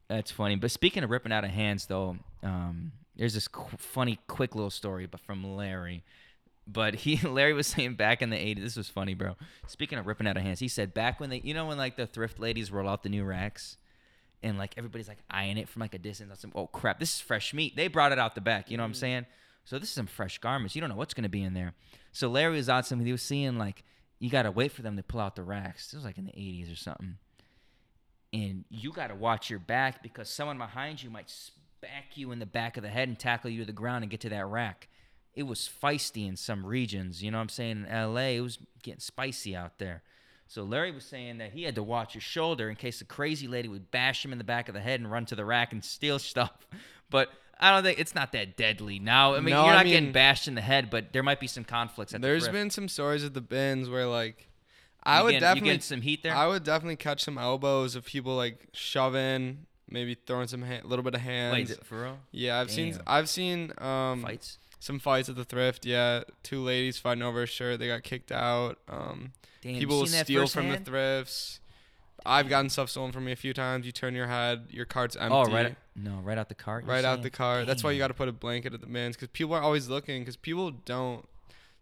that's funny. But speaking of ripping out of hands, though, um, there's this qu- funny, quick little story, but from Larry. But he, (laughs) Larry was saying back in the '80s, this was funny, bro. Speaking of ripping out of hands, he said back when they, you know, when like the thrift ladies roll out the new racks, and like everybody's like eyeing it from like a distance. Some, oh crap, this is fresh meat. They brought it out the back. You know what I'm mm-hmm. saying? So this is some fresh garments. You don't know what's gonna be in there. So Larry was out something. He was seeing like you gotta wait for them to pull out the racks. This was like in the '80s or something and you got to watch your back because someone behind you might smack you in the back of the head and tackle you to the ground and get to that rack. It was feisty in some regions, you know what I'm saying? In LA, it was getting spicy out there. So Larry was saying that he had to watch his shoulder in case the crazy lady would bash him in the back of the head and run to the rack and steal (laughs) stuff. But I don't think it's not that deadly now. I mean, No, you're I not getting bashed in the head, but there might be some conflicts at There's the been some stories at the bins where like I You would getting- definitely you some heat there. I would definitely catch some elbows of people like shoving, maybe throwing some a little bit of hands. Wait, for real? yeah, I've seen I've seen um Fights. Some fights at the thrift. Yeah, two ladies fighting over a shirt. They got kicked out. Um, Damn, people will steal from the thrifts. I've gotten stuff stolen from me a few times. You turn your head, your cart's empty. Oh, right. No, right out the cart. right out saying? the car. That's why you got to put a blanket at the bins because people are always looking. Because people don't.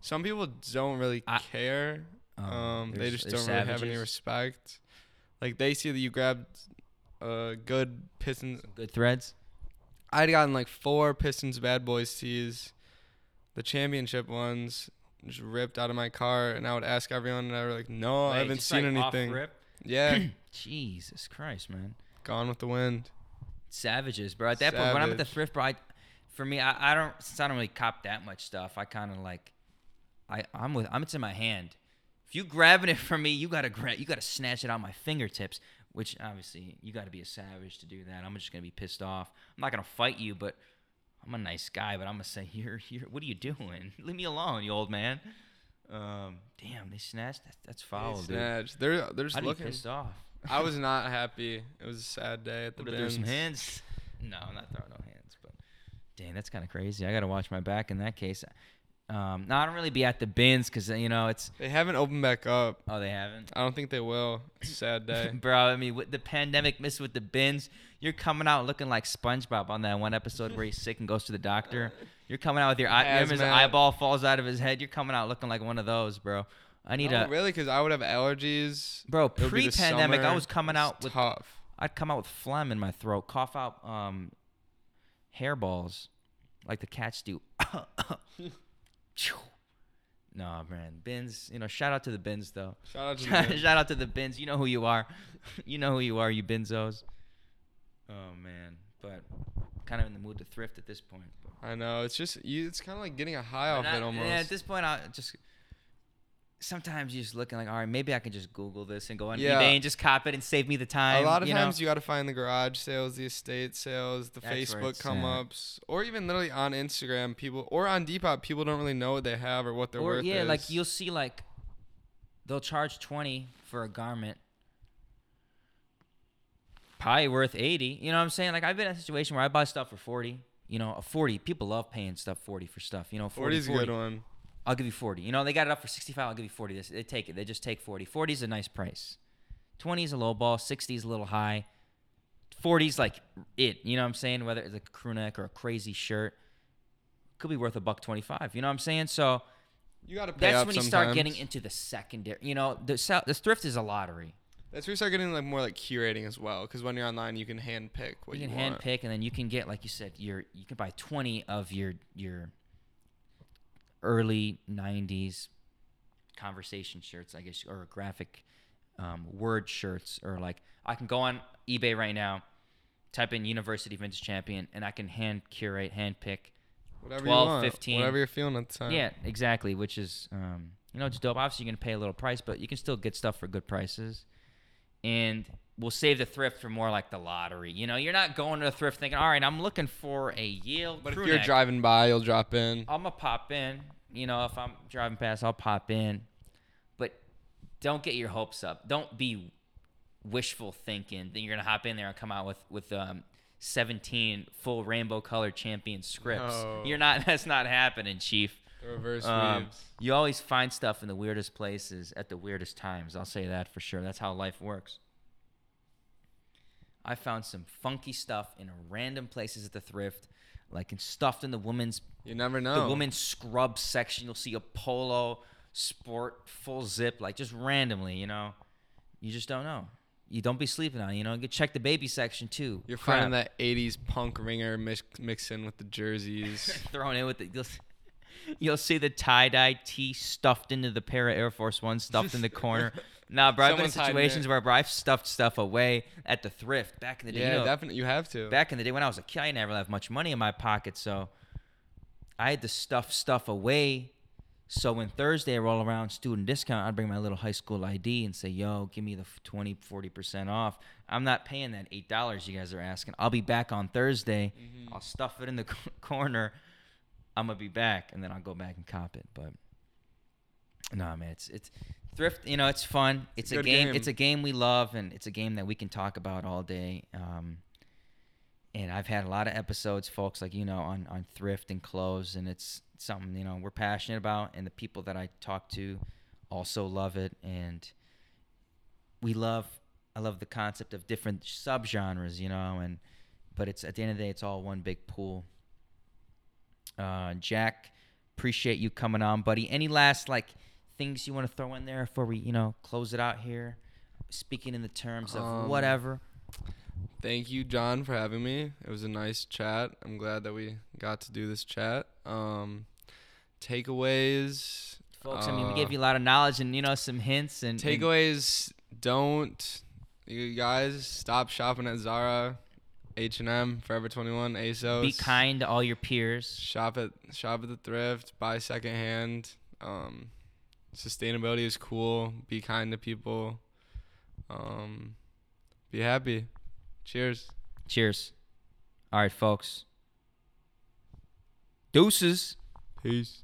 Some people don't really I- care. Oh, Um, they just don't really have any respect. Like they see that you grabbed uh, good Pistons. Good threads. I'd gotten like four Pistons Bad Boys tees, the championship ones, just ripped out of my car, and I would ask everyone, and I was like, "No, I haven't seen like, anything." rip? Yeah, (clears throat) (clears throat) Jesus Christ, man. gone with the wind. Savages, bro. At that point, when I'm at the thrift, bro, I, for me, I, I don't since I don't really cop that much stuff. I kind of like, I I'm with I'm it's in my hand. If you grabbing it from me, you gotta grab, you gotta snatch it out my fingertips. Which obviously you gotta be a savage to do that. I'm just gonna be pissed off. I'm not gonna fight you, but I'm a nice guy. But I'm gonna say, (laughs) you're here. What are you doing? (laughs) Leave me alone, you old man. Um, damn, they snatched. That, that's foul, dude. Snatch. They're they're just I'd looking. pissed off. I was (laughs) not happy. It was a sad day at the Would have some bins. hands? No, I'm not throwing no hands. But dang, that's kind of crazy. I got to watch my back in that case. Um, no, I don't really be at the bins because you know it's. They haven't opened back up. Oh, they haven't. I don't think they will. It's a sad day. Bro, I mean, with the pandemic missed with the bins, you're coming out looking like SpongeBob on that one episode where he's sick and goes to the doctor. You're coming out with your eye, his eyeball falls out of his head. You're coming out looking like one of those, bro. I need no, a really, because I would have allergies. bro. It would be the Pre-pandemic, I was coming out with tough. I'd come out with phlegm in my throat, cough out um, hairballs, like the cats do. (coughs) no, man, bins. You know, shout out to the bins though. Shout out to the (laughs) shout bins. out to the bins. You know who you are. (laughs) you know who you are, you binzos. Oh man, but kind of in the mood to thrift at this point. I know. It's just you. It's kind of like getting a high off But it almost. Yeah, at this point, I just. Sometimes you're just looking like, all right, maybe I can just Google this and go on Yeah. eBay and just cop it and save me the time. a lot of you know? times you got to find the garage sales, the estate sales, the That's Facebook come at. ups, or even literally on Instagram, people or on Depop, people don't really know what they have or what their or worth yeah, is. like you'll see like they'll charge twenty for a garment, probably worth eighty. You know what I'm saying? Like I've been in a situation where I buy stuff for forty. You know, a forty. People love paying stuff forty for stuff. You know, 40, 40's a good one. I'll give you 40. You know, they got it up for 65. I'll give you 40. This they take it. They just take 40. 40 is a nice price. 20 is a low ball. 60 is a little high. 40 is like it. You know what I'm saying? Whether it's a crew neck or a crazy shirt, could be worth a buck 25. You know what I'm saying? So You got to pay that's when you start getting into the secondary. You know, the the thrift is a lottery. That's where you start getting like more like curating as well, because when you're online, you can hand pick what you you, can hand pick, and then you can get, like you said, your you can buy 20 of your your early 90s conversation shirts, I guess, or graphic um, word shirts, or like I can go on eBay right now, type in University Vintage Champion, and I can hand curate, hand pick. Whatever 12, you want, 15. whatever you're feeling at the time. Yeah, exactly. Which is, um, you know, it's dope. Obviously, you're gonna pay a little price, but you can still get stuff for good prices. And we'll save the thrift for more like the lottery. You know, you're not going to the thrift thinking, all right, I'm looking for a yield. But if you're neck. driving by, you'll drop in. I'm gonna pop in. You know, if I'm driving past, I'll pop in. But don't get your hopes up. Don't be wishful thinking that you're gonna hop in there and come out with with um, 17 full rainbow colored champion scripts. No. You're not. (laughs) That's not happening, Chief. Reverse Um, weaves. you always find stuff in the weirdest places at the weirdest times. I'll say that for sure. That's how life works. I found some funky stuff in random places at the thrift, like in stuffed in the women's You never know. the women's scrub section. You'll see a polo sport full zip, like just randomly. You know, you just don't know. You don't be sleeping on. it, You know, you check the baby section too. You're Crap. finding that '80s punk ringer mix, mixed in with the jerseys. (laughs) thrown in with the. You'll, see the tie dye tee stuffed into the pair of Air Force One stuffed in the corner. Nah, bro, I've been in Someone's hiding situations it. where bro, I've stuffed stuff away at the thrift back in the day. yeah, you know, definitely. You have to. back in the day when I was a kid, I never have much money in my pocket, so I had to stuff stuff away So when Thursday I roll around student discount, I'd bring my little high school ID and say, "Yo, give me the 20, 40 percent off." I'm not paying that eight dollars you guys are asking. I'll be back on Thursday. Mhm. I'll stuff it in the (laughs) corner. I'm gonna be back, and then I'll go back and cop it. But no, man, it's it's thrift. You know, it's fun. It's a Good game. game. It's a game we love, and it's a game that we can talk about all day. Um, and I've had a lot of episodes, folks, like you know, on on thrift and clothes, and it's something you know we're passionate about, and the people that I talk to also love it, and we love. I love the concept of different subgenres, you know, and but it's at the end of the day, it's all one big pool. Uh, Jack, appreciate you coming on, buddy. Any last like things you want to throw in there before we, you know, close it out here? Speaking in the terms of Um, whatever. Thank you, John, for having me. It was a nice chat. I'm glad that we got to do this chat. Um, takeaways. Folks, I mean, we uh, gave you a lot of knowledge and you know some hints and and Takeaways. Don't you guys stop shopping at Zara, H and M, Forever 21, ASOS. Be kind to all your peers. Shop at shop at the thrift. Buy secondhand. Um, sustainability is cool. Be kind to people. Um, be happy. Cheers. Cheers. All right, folks. Deuces. Peace.